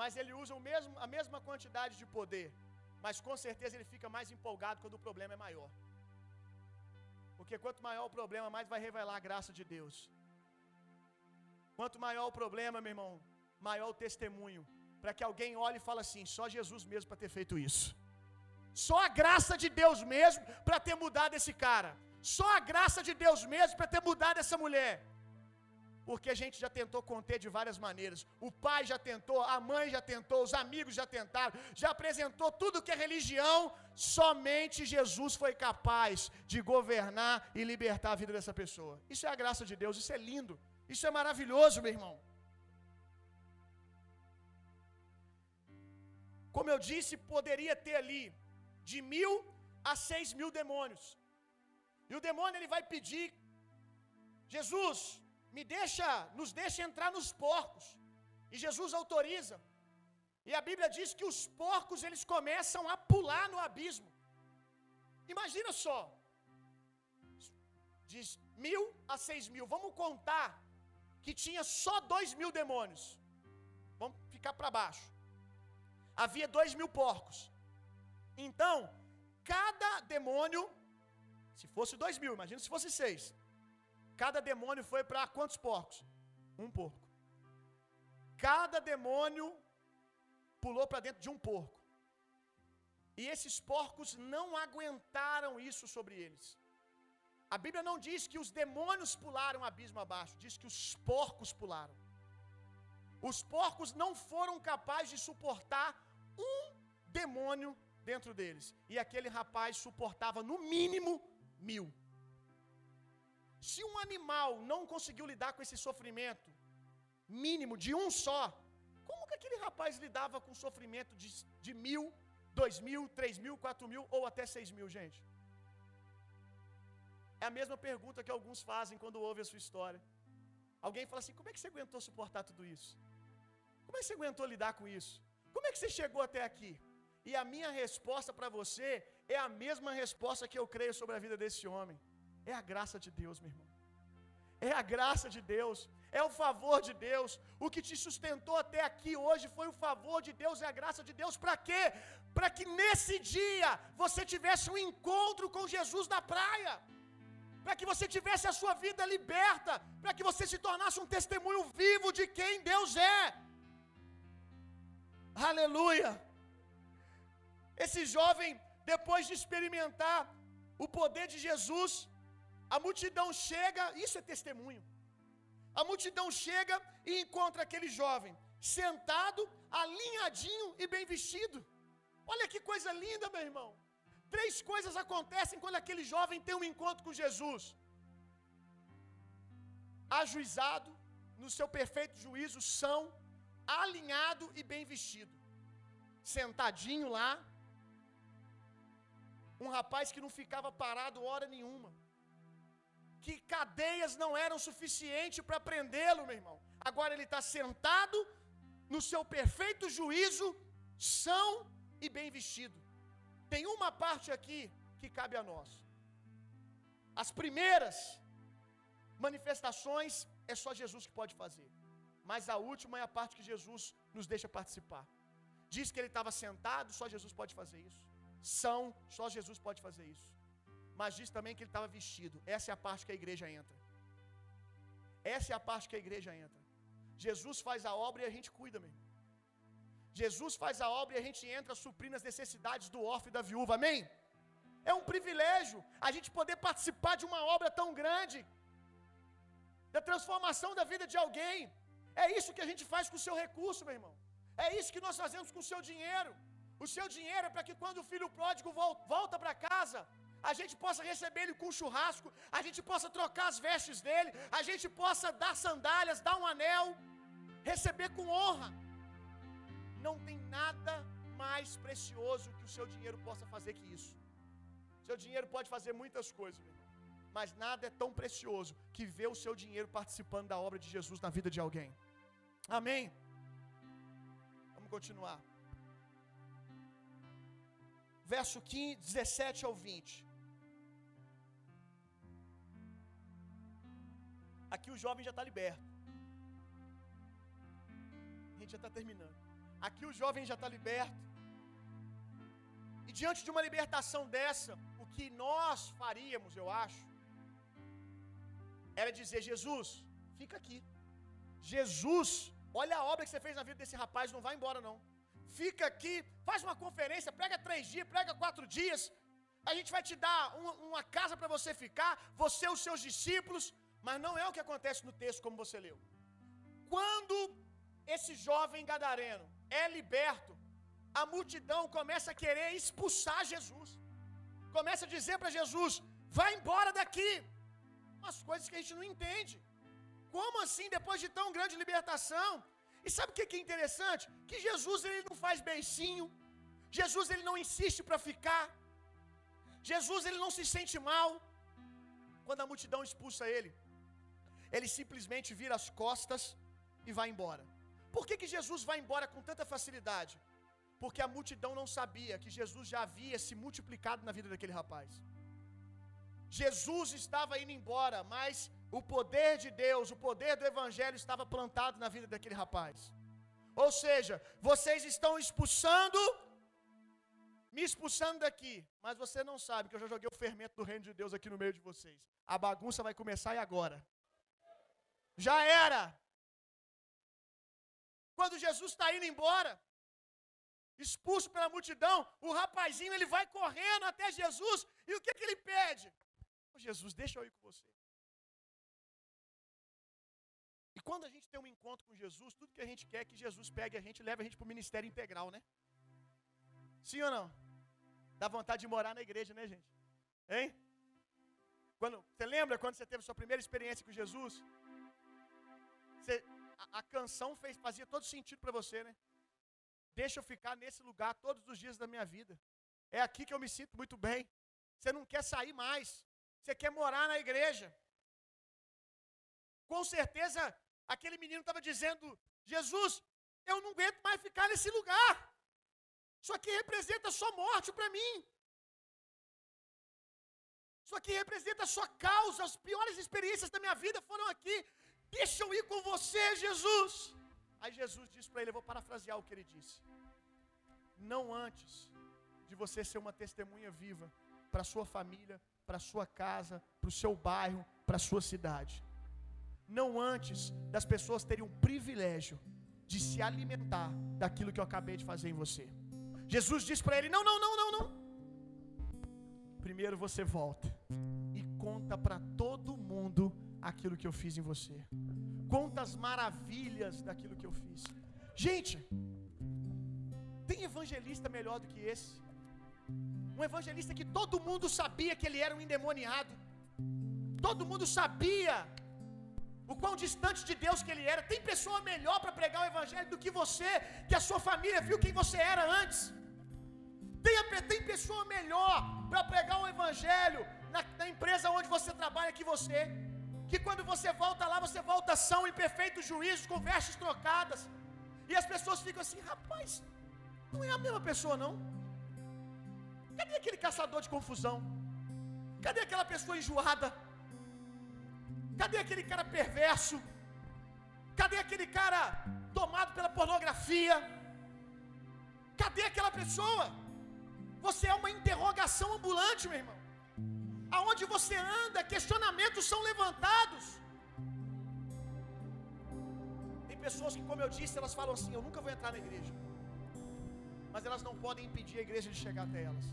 Mas ele usa o mesmo, a mesma quantidade de poder. Mas com certeza ele fica mais empolgado quando o problema é maior. Porque quanto maior o problema, mais vai revelar a graça de Deus. Quanto maior o problema, meu irmão, maior o testemunho para que alguém olhe e fale assim: só Jesus mesmo para ter feito isso. Só a graça de Deus mesmo para ter mudado esse cara. Só a graça de Deus mesmo para ter mudado essa mulher. Porque a gente já tentou conter de várias maneiras. O pai já tentou, a mãe já tentou, os amigos já tentaram, já apresentou tudo que é religião. Somente Jesus foi capaz de governar e libertar a vida dessa pessoa. Isso é a graça de Deus, isso é lindo, isso é maravilhoso, meu irmão. Como eu disse, poderia ter ali de mil a seis mil demônios. E o demônio ele vai pedir: Jesus, me deixa, nos deixa entrar nos porcos. E Jesus autoriza. E a Bíblia diz que os porcos eles começam a pular no abismo. Imagina só, de mil a seis mil. Vamos contar que tinha só dois mil demônios. Vamos ficar para baixo havia dois mil porcos. Então, cada demônio, se fosse dois mil, imagina se fosse seis. Cada demônio foi para quantos porcos? Um porco. Cada demônio pulou para dentro de um porco. E esses porcos não aguentaram isso sobre eles. A Bíblia não diz que os demônios pularam abismo abaixo, diz que os porcos pularam. Os porcos não foram capazes de suportar um demônio dentro deles. E aquele rapaz suportava no mínimo mil. Se um animal não conseguiu lidar com esse sofrimento mínimo de um só, como que aquele rapaz lidava com sofrimento de, de mil, dois mil, três mil, quatro mil ou até seis mil, gente? É a mesma pergunta que alguns fazem quando ouvem a sua história. Alguém fala assim: como é que você aguentou suportar tudo isso? Como é que você aguentou lidar com isso? Como é que você chegou até aqui? E a minha resposta para você é a mesma resposta que eu creio sobre a vida desse homem. É a graça de Deus, meu irmão. É a graça de Deus, é o favor de Deus. O que te sustentou até aqui hoje foi o favor de Deus e a graça de Deus. Para quê? Para que nesse dia você tivesse um encontro com Jesus na praia. Para que você tivesse a sua vida liberta, para que você se tornasse um testemunho vivo de quem Deus é. Aleluia. Esse jovem, depois de experimentar o poder de Jesus, a multidão chega, isso é testemunho. A multidão chega e encontra aquele jovem sentado, alinhadinho e bem vestido. Olha que coisa linda, meu irmão. Três coisas acontecem quando aquele jovem tem um encontro com Jesus: ajuizado, no seu perfeito juízo, são, alinhado e bem vestido, sentadinho lá, um rapaz que não ficava parado hora nenhuma, que cadeias não eram suficientes para prendê-lo, meu irmão. Agora ele está sentado no seu perfeito juízo, são e bem vestido. Tem uma parte aqui que cabe a nós. As primeiras manifestações é só Jesus que pode fazer. Mas a última é a parte que Jesus nos deixa participar. Diz que ele estava sentado, só Jesus pode fazer isso. São, só Jesus pode fazer isso. Mas diz também que ele estava vestido. Essa é a parte que a igreja entra. Essa é a parte que a igreja entra. Jesus faz a obra e a gente cuida, meu irmão. Jesus faz a obra e a gente entra suprindo as necessidades do órfão e da viúva, amém? É um privilégio a gente poder participar de uma obra tão grande, da transformação da vida de alguém. É isso que a gente faz com o seu recurso, meu irmão. É isso que nós fazemos com o seu dinheiro. O seu dinheiro é para que quando o filho pródigo volta para casa, a gente possa receber ele com churrasco, a gente possa trocar as vestes dele, a gente possa dar sandálias, dar um anel, receber com honra. Não tem nada mais precioso que o seu dinheiro possa fazer que isso. Seu dinheiro pode fazer muitas coisas, meu irmão, mas nada é tão precioso que ver o seu dinheiro participando da obra de Jesus na vida de alguém. Amém. Vamos continuar. Verso 15, 17 ao 20. Aqui o jovem já está liberto. A gente já está terminando. Aqui o jovem já está liberto. E diante de uma libertação dessa, o que nós faríamos, eu acho, era dizer: Jesus, fica aqui. Jesus, olha a obra que você fez na vida desse rapaz, não vai embora não. Fica aqui, faz uma conferência, prega três dias, prega quatro dias. A gente vai te dar uma, uma casa para você ficar, você e os seus discípulos. Mas não é o que acontece no texto como você leu. Quando esse jovem gadareno é liberto, a multidão começa a querer expulsar Jesus. Começa a dizer para Jesus: vai embora daqui. Umas coisas que a gente não entende. Como assim, depois de tão grande libertação? E sabe o que é interessante? Que Jesus ele não faz beicinho. Jesus ele não insiste para ficar. Jesus ele não se sente mal quando a multidão expulsa ele. Ele simplesmente vira as costas e vai embora. Por que, que Jesus vai embora com tanta facilidade? Porque a multidão não sabia que Jesus já havia se multiplicado na vida daquele rapaz. Jesus estava indo embora, mas o poder de Deus, o poder do Evangelho estava plantado na vida daquele rapaz. Ou seja, vocês estão expulsando, me expulsando daqui, mas você não sabe que eu já joguei o fermento do reino de Deus aqui no meio de vocês. A bagunça vai começar e agora. Já era. Quando Jesus está indo embora, expulso pela multidão, o rapazinho ele vai correndo até Jesus e o que, que ele pede? Oh, Jesus, deixa eu ir com você. E quando a gente tem um encontro com Jesus, tudo que a gente quer é que Jesus pegue a gente e leve a gente para o ministério integral, né? Sim ou não? Dá vontade de morar na igreja, né, gente? Hein? Quando, você lembra quando você teve sua primeira experiência com Jesus? Você, a, a, canção fez, fazia todo sentido para você, né? Deixa eu ficar nesse lugar todos os dias da minha vida. É aqui que eu me sinto muito bem. Você não quer sair mais. Você quer morar na igreja. Com certeza, aquele menino estava dizendo: Jesus, eu não aguento mais ficar nesse lugar. Isso aqui representa só morte para mim. Isso aqui representa a sua causa. As piores experiências da minha vida foram aqui. Deixa eu ir com você, Jesus. Aí Jesus disse para ele: Eu vou parafrasear o que ele disse. Não antes de você ser uma testemunha viva para sua família, para sua casa, para o seu bairro, para sua cidade. Não antes das pessoas terem o privilégio de se alimentar daquilo que eu acabei de fazer em você. Jesus disse para ele: Não, não, não, não, não. Primeiro você volta e conta para aquilo que eu fiz em você. Conta as maravilhas daquilo que eu fiz. Gente, tem evangelista melhor do que esse? Um evangelista que todo mundo sabia que ele era um endemoniado. Todo mundo sabia o quão distante de Deus que ele era. Tem pessoa melhor para pregar o evangelho do que você, que a sua família viu quem você era antes. Tem, tem pessoa melhor para pregar o evangelho na, na, empresa onde você trabalha que você. Que quando você volta lá, você volta são em perfeito juízo, com vestes trocadas. E as pessoas ficam assim, rapaz, não é a mesma pessoa, não. Cadê aquele caçador de confusão? Cadê aquela pessoa enjoada? Cadê aquele cara perverso? Cadê aquele cara tomado pela pornografia? Cadê aquela pessoa? Você é uma interrogação ambulante, meu irmão. Aonde você anda, questionamentos são levantados. Tem pessoas que, como eu disse, elas falam assim: Eu nunca vou entrar na igreja. Mas elas não podem impedir a igreja de chegar até elas.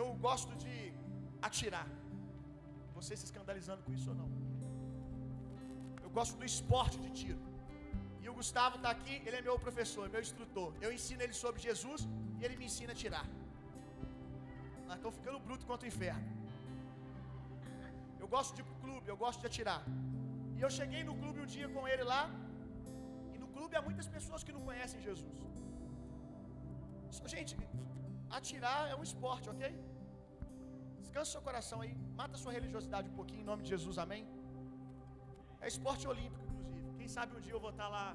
Eu gosto de atirar. Você se escandalizando com isso ou não? Eu gosto do esporte de tiro. E o Gustavo está aqui, ele é meu professor, meu instrutor. Eu ensino ele sobre Jesus e ele me ensina a tirar. Nós estamos ficando bruto contra o inferno. Eu gosto de clube, eu gosto de atirar. E eu cheguei no clube um dia com ele lá. E no clube há muitas pessoas que não conhecem Jesus. Gente, atirar é um esporte, ok? Descansa seu coração aí. Mata sua religiosidade um pouquinho, em nome de Jesus, amém? É esporte olímpico, inclusive. Quem sabe um dia eu vou estar lá,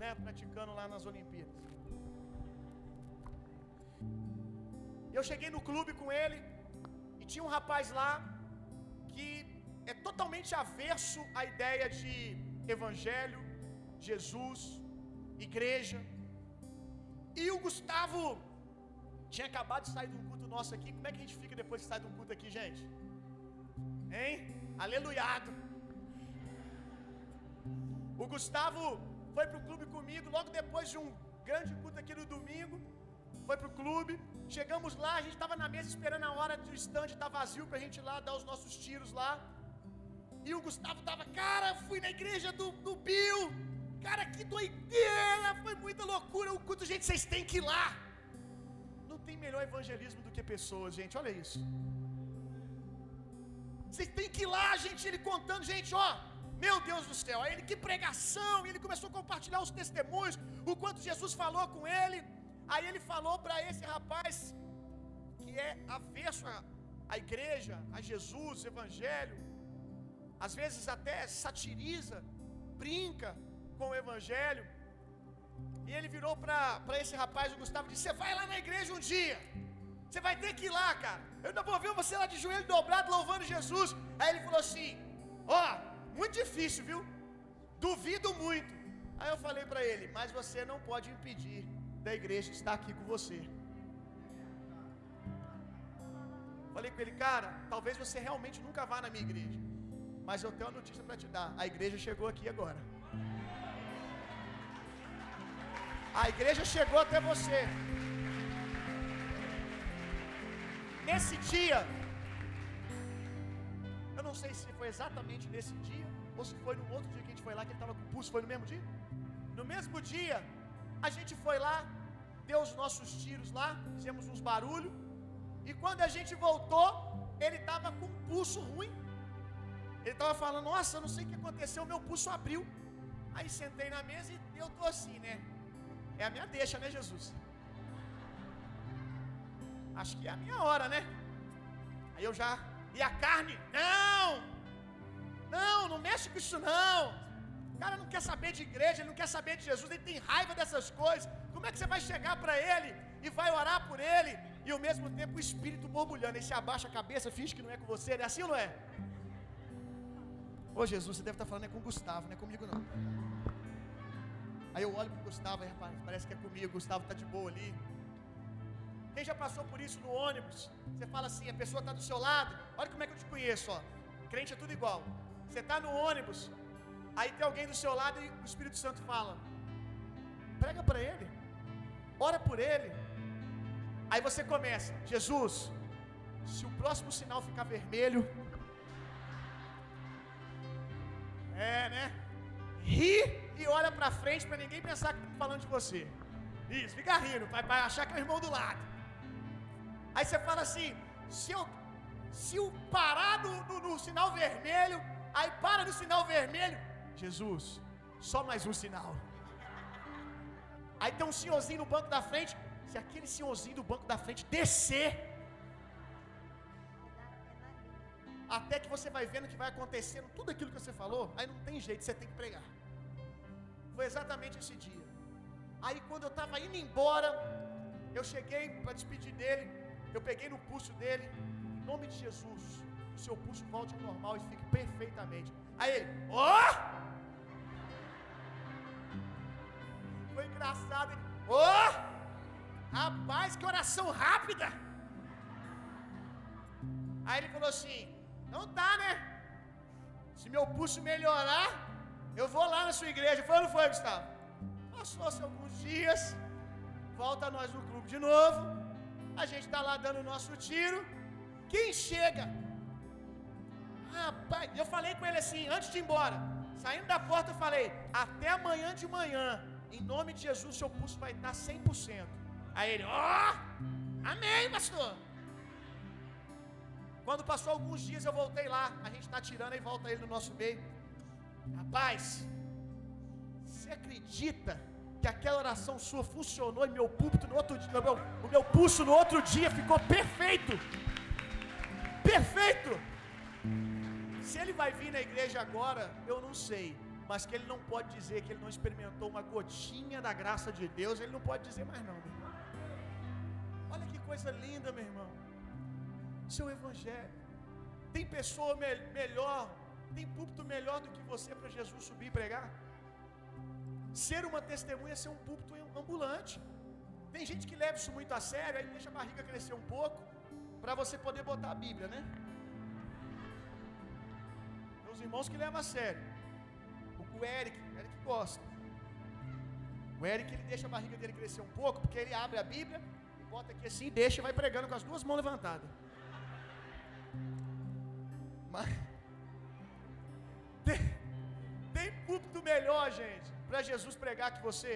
né, praticando lá nas Olimpíadas. Eu cheguei no clube com ele e tinha um rapaz lá que é totalmente averso à ideia de evangelho, Jesus, igreja. E o Gustavo tinha acabado de sair de um culto nosso aqui. Como é que a gente fica depois que sai de um culto aqui, gente? Hein? Aleluiado. O Gustavo foi pro clube comigo logo depois de um grande culto aqui no domingo. Foi pro clube. Chegamos lá, a gente estava na mesa esperando a hora do stand estar tá vazio pra gente ir lá dar os nossos tiros lá. E o Gustavo tava, cara, fui na igreja do, do Bill. Cara, que doideira! Foi muita loucura o culto, gente, vocês têm que ir lá tem melhor evangelismo do que pessoas, gente. Olha isso. Vocês têm que ir lá, gente, ele contando, gente, ó. Meu Deus do céu, aí ele que pregação, ele começou a compartilhar os testemunhos, o quanto Jesus falou com ele. Aí ele falou para esse rapaz que é avesso à igreja, a Jesus, evangelho, às vezes até satiriza, brinca com o evangelho. E ele virou para esse rapaz, o Gustavo, e disse: Você vai lá na igreja um dia. Você vai ter que ir lá, cara. Eu ainda vou ver você lá de joelho dobrado, louvando Jesus. Aí ele falou assim: Ó, oh, muito difícil, viu? Duvido muito. Aí eu falei para ele: Mas você não pode impedir da igreja estar aqui com você. Falei com ele, cara, talvez você realmente nunca vá na minha igreja. Mas eu tenho uma notícia para te dar: a igreja chegou aqui agora. A igreja chegou até você. Nesse dia, eu não sei se foi exatamente nesse dia, ou se foi no outro dia que a gente foi lá, que ele estava com pulso, foi no mesmo dia? No mesmo dia, a gente foi lá, deu os nossos tiros lá, fizemos uns barulhos, e quando a gente voltou, ele estava com pulso ruim. Ele estava falando, nossa, não sei o que aconteceu, meu pulso abriu. Aí sentei na mesa e eu tô assim, né? É a minha deixa, né, Jesus? Acho que é a minha hora, né? Aí eu já. E a carne? Não! Não, não mexe com isso não. O cara não quer saber de igreja, ele não quer saber de Jesus, ele tem raiva dessas coisas. Como é que você vai chegar para ele e vai orar por ele e ao mesmo tempo o espírito borbulhando? Ele se abaixa a cabeça, finge que não é com você, é assim ou não é? Ô Jesus, você deve estar falando é com o Gustavo, não é comigo não. Aí eu olho pro Gustavo, aí, rapaz, parece que é comigo, o Gustavo tá de boa ali. Quem já passou por isso no ônibus? Você fala assim, a pessoa está do seu lado. Olha como é que eu te conheço, ó. Crente é tudo igual. Você está no ônibus, aí tem alguém do seu lado e o Espírito Santo fala: prega para ele, ora por ele. Aí você começa: Jesus, se o próximo sinal ficar vermelho, é, né? Ri e olha para frente para ninguém pensar que tá falando de você. Isso, fica rindo, vai achar que é o irmão do lado. Aí você fala assim: se eu se o parar no, no, no, sinal vermelho, aí para no sinal vermelho, Jesus, só mais um sinal. Aí tem um senhorzinho no banco da frente, se aquele senhorzinho do banco da frente descer, até que você vai vendo que vai acontecendo tudo aquilo que você falou, aí não tem jeito, você tem que pregar. Foi exatamente esse dia. Aí quando eu estava indo embora, eu cheguei para despedir dele, eu peguei no pulso dele, em nome de Jesus, o seu pulso volte ao normal e fique perfeitamente. Aí ele, ó! Oh! Foi engraçado, ó! Oh! Rapaz, que oração rápida! Aí ele falou assim: Não tá, né? Se meu pulso melhorar, eu vou lá na sua igreja. Foi ou não foi, Gustavo? Passou-se alguns dias, volta nós no clube de novo. A gente está lá dando o nosso tiro. Quem chega? Rapaz, eu falei com ele assim, antes de ir embora. Saindo da porta, eu falei: Até amanhã de manhã, em nome de Jesus, seu pulso vai estar 100%. Aí ele: Ó, oh, amém, pastor. Quando passou alguns dias, eu voltei lá. A gente está tirando e volta ele no nosso meio. Rapaz, você acredita que aquela oração sua funcionou e meu púlpito no outro dia, meu, o meu pulso no outro dia ficou perfeito? Perfeito! Se ele vai vir na igreja agora, eu não sei. Mas que ele não pode dizer que ele não experimentou uma gotinha da graça de Deus, ele não pode dizer mais não. Olha que coisa linda, meu irmão. Seu evangelho. Tem pessoa me melhor, tem púlpito melhor do que você para Jesus subir e pregar? Ser uma testemunha é ser um púlpito ambulante. Tem gente que leva isso muito a sério, aí deixa a barriga crescer um pouco, para você poder botar a Bíblia, né? Tem os irmãos que levam a sério. O Eric, o Eric gosta. O Eric ele deixa a barriga dele crescer um pouco, porque ele abre a Bíblia, bota aqui assim, deixa e vai pregando com as duas mãos levantadas. Mas tem, tem púlpito melhor, gente para Jesus pregar que você?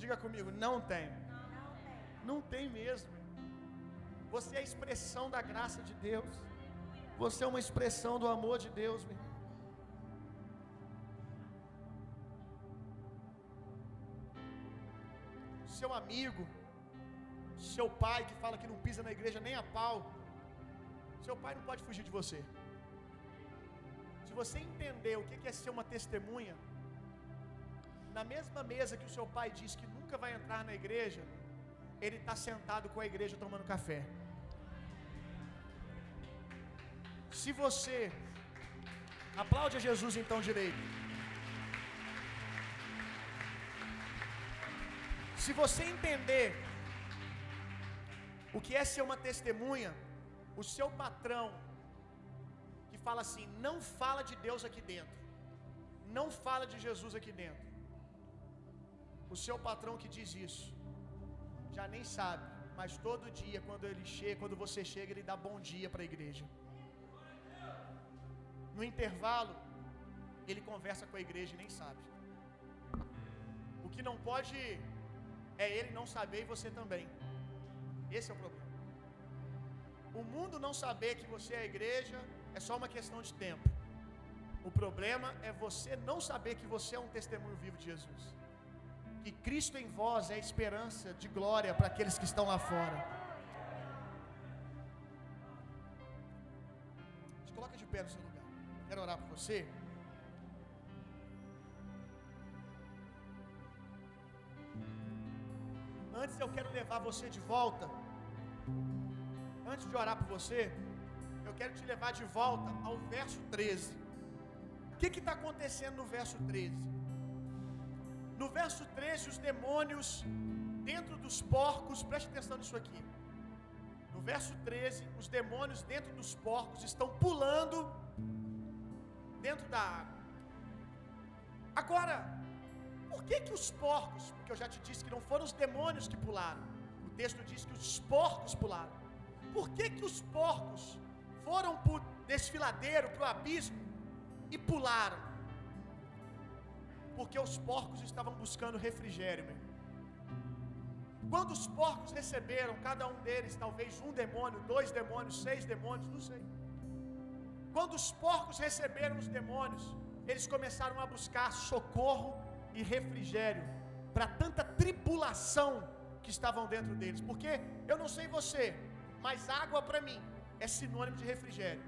Diga comigo, não tem. Não tem mesmo. Você é a expressão da graça de Deus. Você é uma expressão do amor de Deus, meu. Seu amigo, seu pai que fala que não pisa na igreja nem a pau. Seu pai não pode fugir de você. Se você entender o que é ser uma testemunha, na mesma mesa que o seu pai diz que nunca vai entrar na igreja, ele está sentado com a igreja tomando café. Se você aplaude a Jesus então direito. Se você entender o que é ser uma testemunha, o seu patrão que fala assim, não fala de Deus aqui dentro, não fala de Jesus aqui dentro. O seu patrão que diz isso, já nem sabe, mas todo dia, quando ele chega, quando você chega, ele dá bom dia para a igreja. No intervalo, ele conversa com a igreja e nem sabe. O que não pode é ele não saber e você também. Esse é o problema. O mundo não saber que você é a igreja é só uma questão de tempo. O problema é você não saber que você é um testemunho vivo de Jesus que Cristo em vós é a esperança de glória para aqueles que estão lá fora. Se coloca de pé no seu lugar. Quero orar por você. Eu quero levar você de volta. Antes de orar por você, eu quero te levar de volta ao verso 13. O que está acontecendo no verso 13? No verso 13, os demônios dentro dos porcos, preste atenção nisso aqui. No verso 13, os demônios dentro dos porcos estão pulando dentro da água. Agora, por que que os porcos, porque eu já te disse que não foram os demônios que pularam. O texto diz que os porcos pularam. Por que que os porcos foram para o desfiladeiro, para o abismo e pularam? Porque os porcos estavam buscando refrigério, meu. Quando os porcos receberam, cada um deles, talvez um demônio, dois demônios, seis demônios, não sei. Quando os porcos receberam os demônios, eles começaram a buscar socorro e refrigério para tanta tribulação que estavam dentro deles. Porque eu não sei você, mas água para mim é sinônimo de refrigério.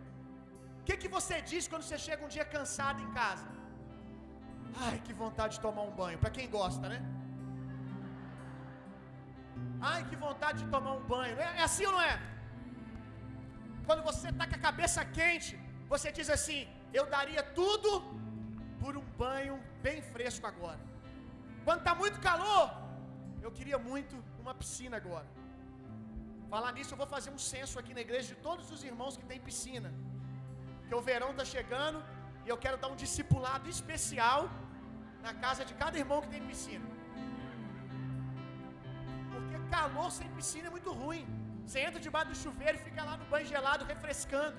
O que, que você diz quando você chega um dia cansado em casa? Ai, que vontade de tomar um banho. Para quem gosta, né? Ai, que vontade de tomar um banho. É, é assim ou não é? Quando você está com a cabeça quente, você diz assim: Eu daria tudo por um banho bem fresco agora. Quando está muito calor, eu queria muito uma piscina agora. Falar nisso, eu vou fazer um censo aqui na igreja de todos os irmãos que têm piscina. Porque o verão está chegando e eu quero dar um discipulado especial na casa de cada irmão que tem piscina. Porque calor sem piscina é muito ruim. Você entra debaixo do chuveiro e fica lá no banho gelado refrescando.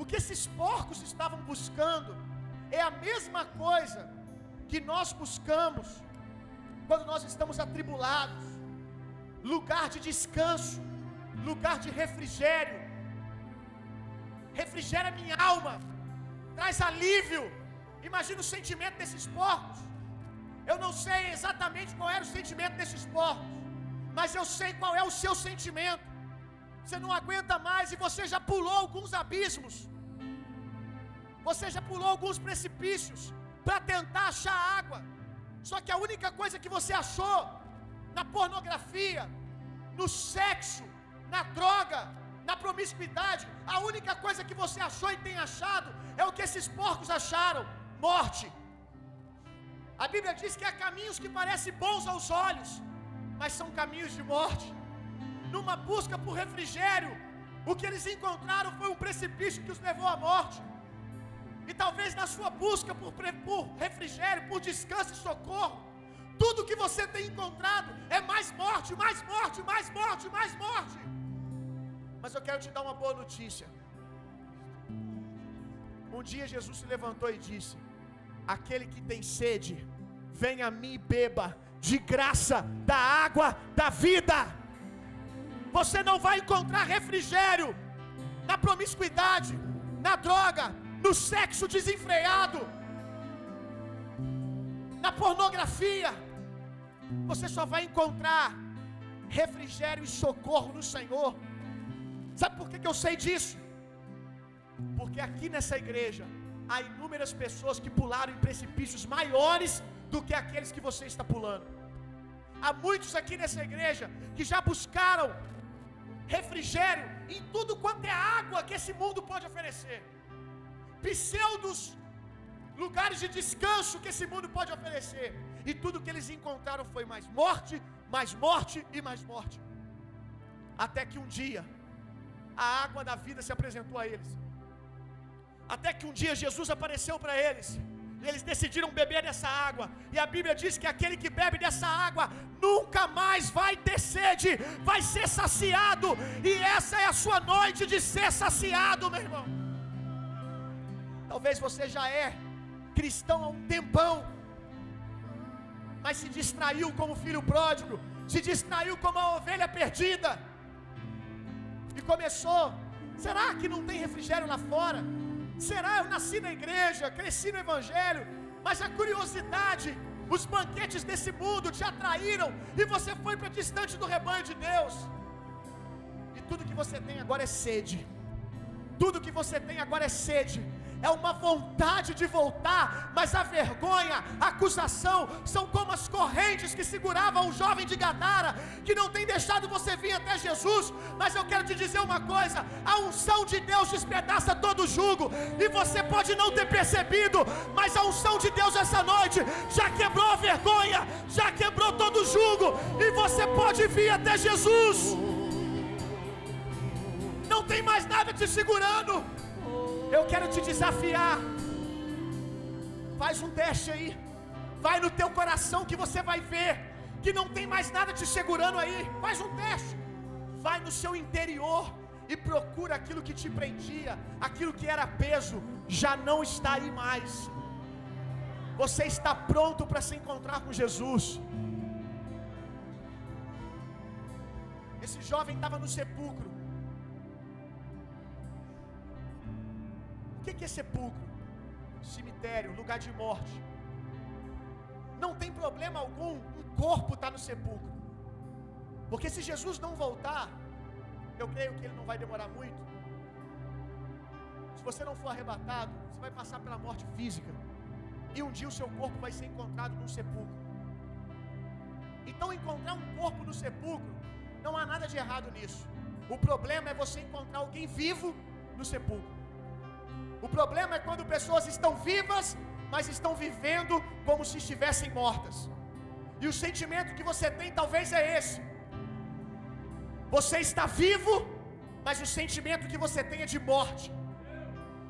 O que esses porcos estavam buscando é a mesma coisa que nós buscamos quando nós estamos atribulados lugar de descanso, lugar de refrigério. Refrigera minha alma, traz alívio. Imagina o sentimento desses porcos. Eu não sei exatamente qual era o sentimento desses porcos, mas eu sei qual é o seu sentimento. Você não aguenta mais e você já pulou alguns abismos. Você já pulou alguns precipícios para tentar achar água. Só que a única coisa que você achou na pornografia, no sexo, na droga, na promiscuidade, a única coisa que você achou e tem achado é o que esses porcos acharam: morte. A Bíblia diz que há caminhos que parecem bons aos olhos, mas são caminhos de morte. Numa busca por refrigério, o que eles encontraram foi um precipício que os levou à morte. E talvez na sua busca por, por refrigério, por descanso e socorro, tudo que você tem encontrado é mais morte, mais morte, mais morte, mais morte. Mas eu quero te dar uma boa notícia. Um dia Jesus se levantou e disse: Aquele que tem sede, venha a mim e beba de graça da água da vida. Você não vai encontrar refrigério na promiscuidade, na droga, no sexo desenfreado, na pornografia. Você só vai encontrar refrigério e socorro no Senhor. Sabe por que, eu sei disso? Porque aqui nessa igreja há inúmeras pessoas que pularam em precipícios maiores do que aqueles que você está pulando. Há muitos aqui nessa igreja que já buscaram refrigério em tudo quanto é água que esse mundo pode oferecer. Pseudos lugares de descanso que esse mundo pode oferecer. E tudo que eles encontraram foi mais morte, mais morte e mais morte. Até que um dia a água da vida se apresentou a eles. Até que um dia Jesus apareceu para eles. E eles decidiram beber dessa água. E a Bíblia diz que aquele que bebe dessa água nunca mais vai ter sede, vai ser saciado. E essa é a sua noite de ser saciado, meu irmão. Talvez você já é cristão há um tempão, mas se distraiu como filho pródigo, se distraiu como a ovelha perdida e começou. Será que não tem refrigério lá fora? Será eu nasci na igreja, cresci no evangelho, mas a curiosidade, os banquetes desse mundo te atraíram e você foi para distante do rebanho de Deus. E tudo que você tem agora é sede. Tudo que você tem agora é sede. É uma vontade de voltar, mas a vergonha, a acusação, são como as correntes que seguravam o jovem de Gadara, que não tem deixado você vir até Jesus. Mas eu quero te dizer uma coisa: a unção de Deus despedaça todo jugo, e você pode não ter percebido, mas a unção de Deus essa noite já quebrou a vergonha, já quebrou todo o jugo, e você pode vir até Jesus. Não tem mais nada te segurando. Eu quero te desafiar. Faz um teste aí. Vai no teu coração que você vai ver que não tem mais nada te segurando aí. Faz um teste. Vai no seu interior e procura aquilo que te prendia, aquilo que era peso, já não está aí mais. Você está pronto para se encontrar com Jesus. Esse jovem estava no sepulcro. Que é sepulcro? Cemitério, lugar de morte. Não tem problema algum um corpo estar tá no sepulcro. Porque se Jesus não voltar, eu creio que ele não vai demorar muito. Se você não for arrebatado, você vai passar pela morte física. E um dia o seu corpo vai ser encontrado num sepulcro. Então, encontrar um corpo no sepulcro, não há nada de errado nisso. O problema é você encontrar alguém vivo no sepulcro. O problema é quando pessoas estão vivas, mas estão vivendo como se estivessem mortas. E o sentimento que você tem talvez é esse. Você está vivo, mas o sentimento que você tem é de morte.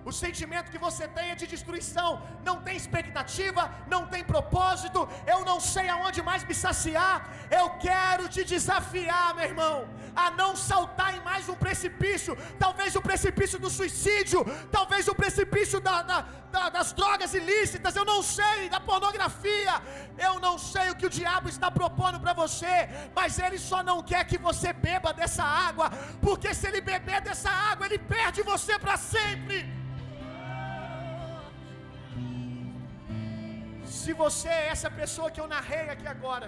O sentimento que você tem é de destruição, não tem expectativa, não tem propósito. Eu não sei aonde mais me saciar. Eu quero te desafiar, meu irmão, a não saltar em mais um precipício. Talvez o precipício do suicídio, talvez o precipício da, da, da, das drogas ilícitas. Eu não sei, da pornografia. Eu não sei o que o diabo está propondo para você, mas ele só não quer que você beba dessa água, porque se ele beber dessa água, ele perde você para sempre. Se você é essa pessoa que eu narrei aqui agora,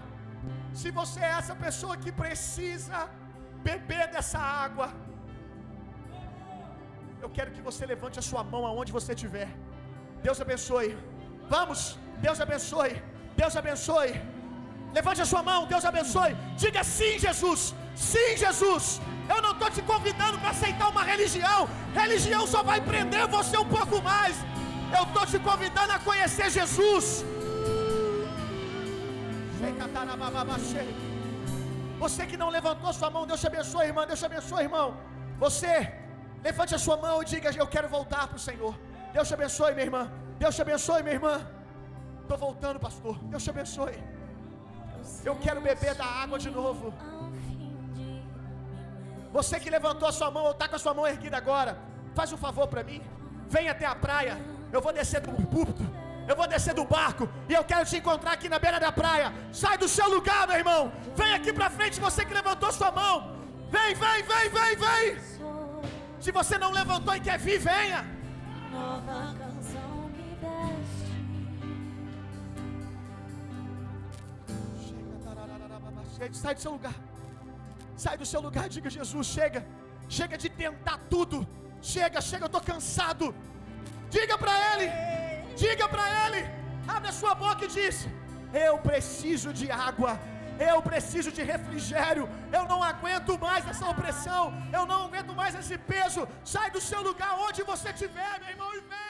se você é essa pessoa que precisa beber dessa água, eu quero que você levante a sua mão aonde você estiver. Deus abençoe. Vamos, Deus abençoe. Deus abençoe. Levante a sua mão, Deus abençoe. Diga sim, Jesus. Sim, Jesus. Eu não estou te convidando para aceitar uma religião. Religião só vai prender você um pouco mais. Eu estou te convidando a conhecer Jesus. Você que não levantou sua mão, Deus te abençoe, irmão. Deus te abençoe, irmão. Você, levante a sua mão e diga: Eu quero voltar para o Senhor. Deus te abençoe, minha irmã. Deus te abençoe, minha irmã. Estou voltando, pastor. Deus te abençoe. Eu quero beber da água de novo. Você que levantou a sua mão ou está com a sua mão erguida agora, faz um favor para mim. Vem até a praia. Eu vou descer do púlpito eu vou descer do barco e eu quero te encontrar aqui na beira da praia. Sai do seu lugar, meu irmão. Vem aqui para frente, você que levantou sua mão. Vem, vem, vem, vem, vem. Se você não levantou e quer vir, venha. Nova canção me deste. Sai do seu lugar. Sai do seu lugar, diga Jesus, chega. Chega de tentar tudo. Chega, chega, eu tô cansado. Diga para ele. Diga para ele, abre a sua boca e diz: Eu preciso de água. Eu preciso de refrigério. Eu não aguento mais essa opressão. Eu não aguento mais esse peso. Sai do seu lugar onde você estiver, meu irmão, e vem.